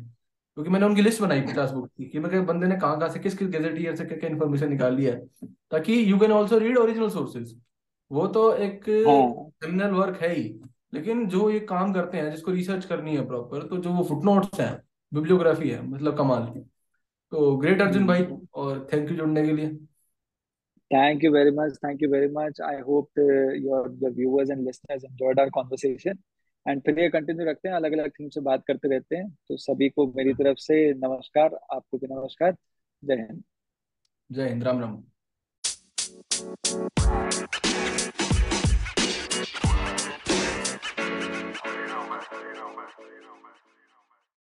क्योंकि मैंने उनकी लिस्ट बनाई पचास बुक की, कि मैं बंदे ने कहाँ कहाँ से किस किस गेजेटियर से क्या क्या इन्फॉर्मेशन निकाल लिया है, ताकि you can also read original sources वो तो एक हाँ। क्रिमिनल वर्क है ही। लेकिन जो ये काम करते हैं जिसको रिसर्च करनी है प्रॉपर तो जो वो फुटनोट्स हैं बिब्लियोग्राफी है मतलब कमाल की। तो ग्रेट अर्जुन भाई हम्म। और थैंक यू जुड़ने के लिए। Thank you very much. Thank you very much. I hope uh, your your viewers and listeners enjoyed our conversation. And फिर ये कंटिन्यू रखते हैं अलग अलग थीम से बात करते रहते हैं। तो सभी को मेरी तरफ़ से नमस्कार आपको भी नमस्कार। जय हिंद। जय हिंद राम राम।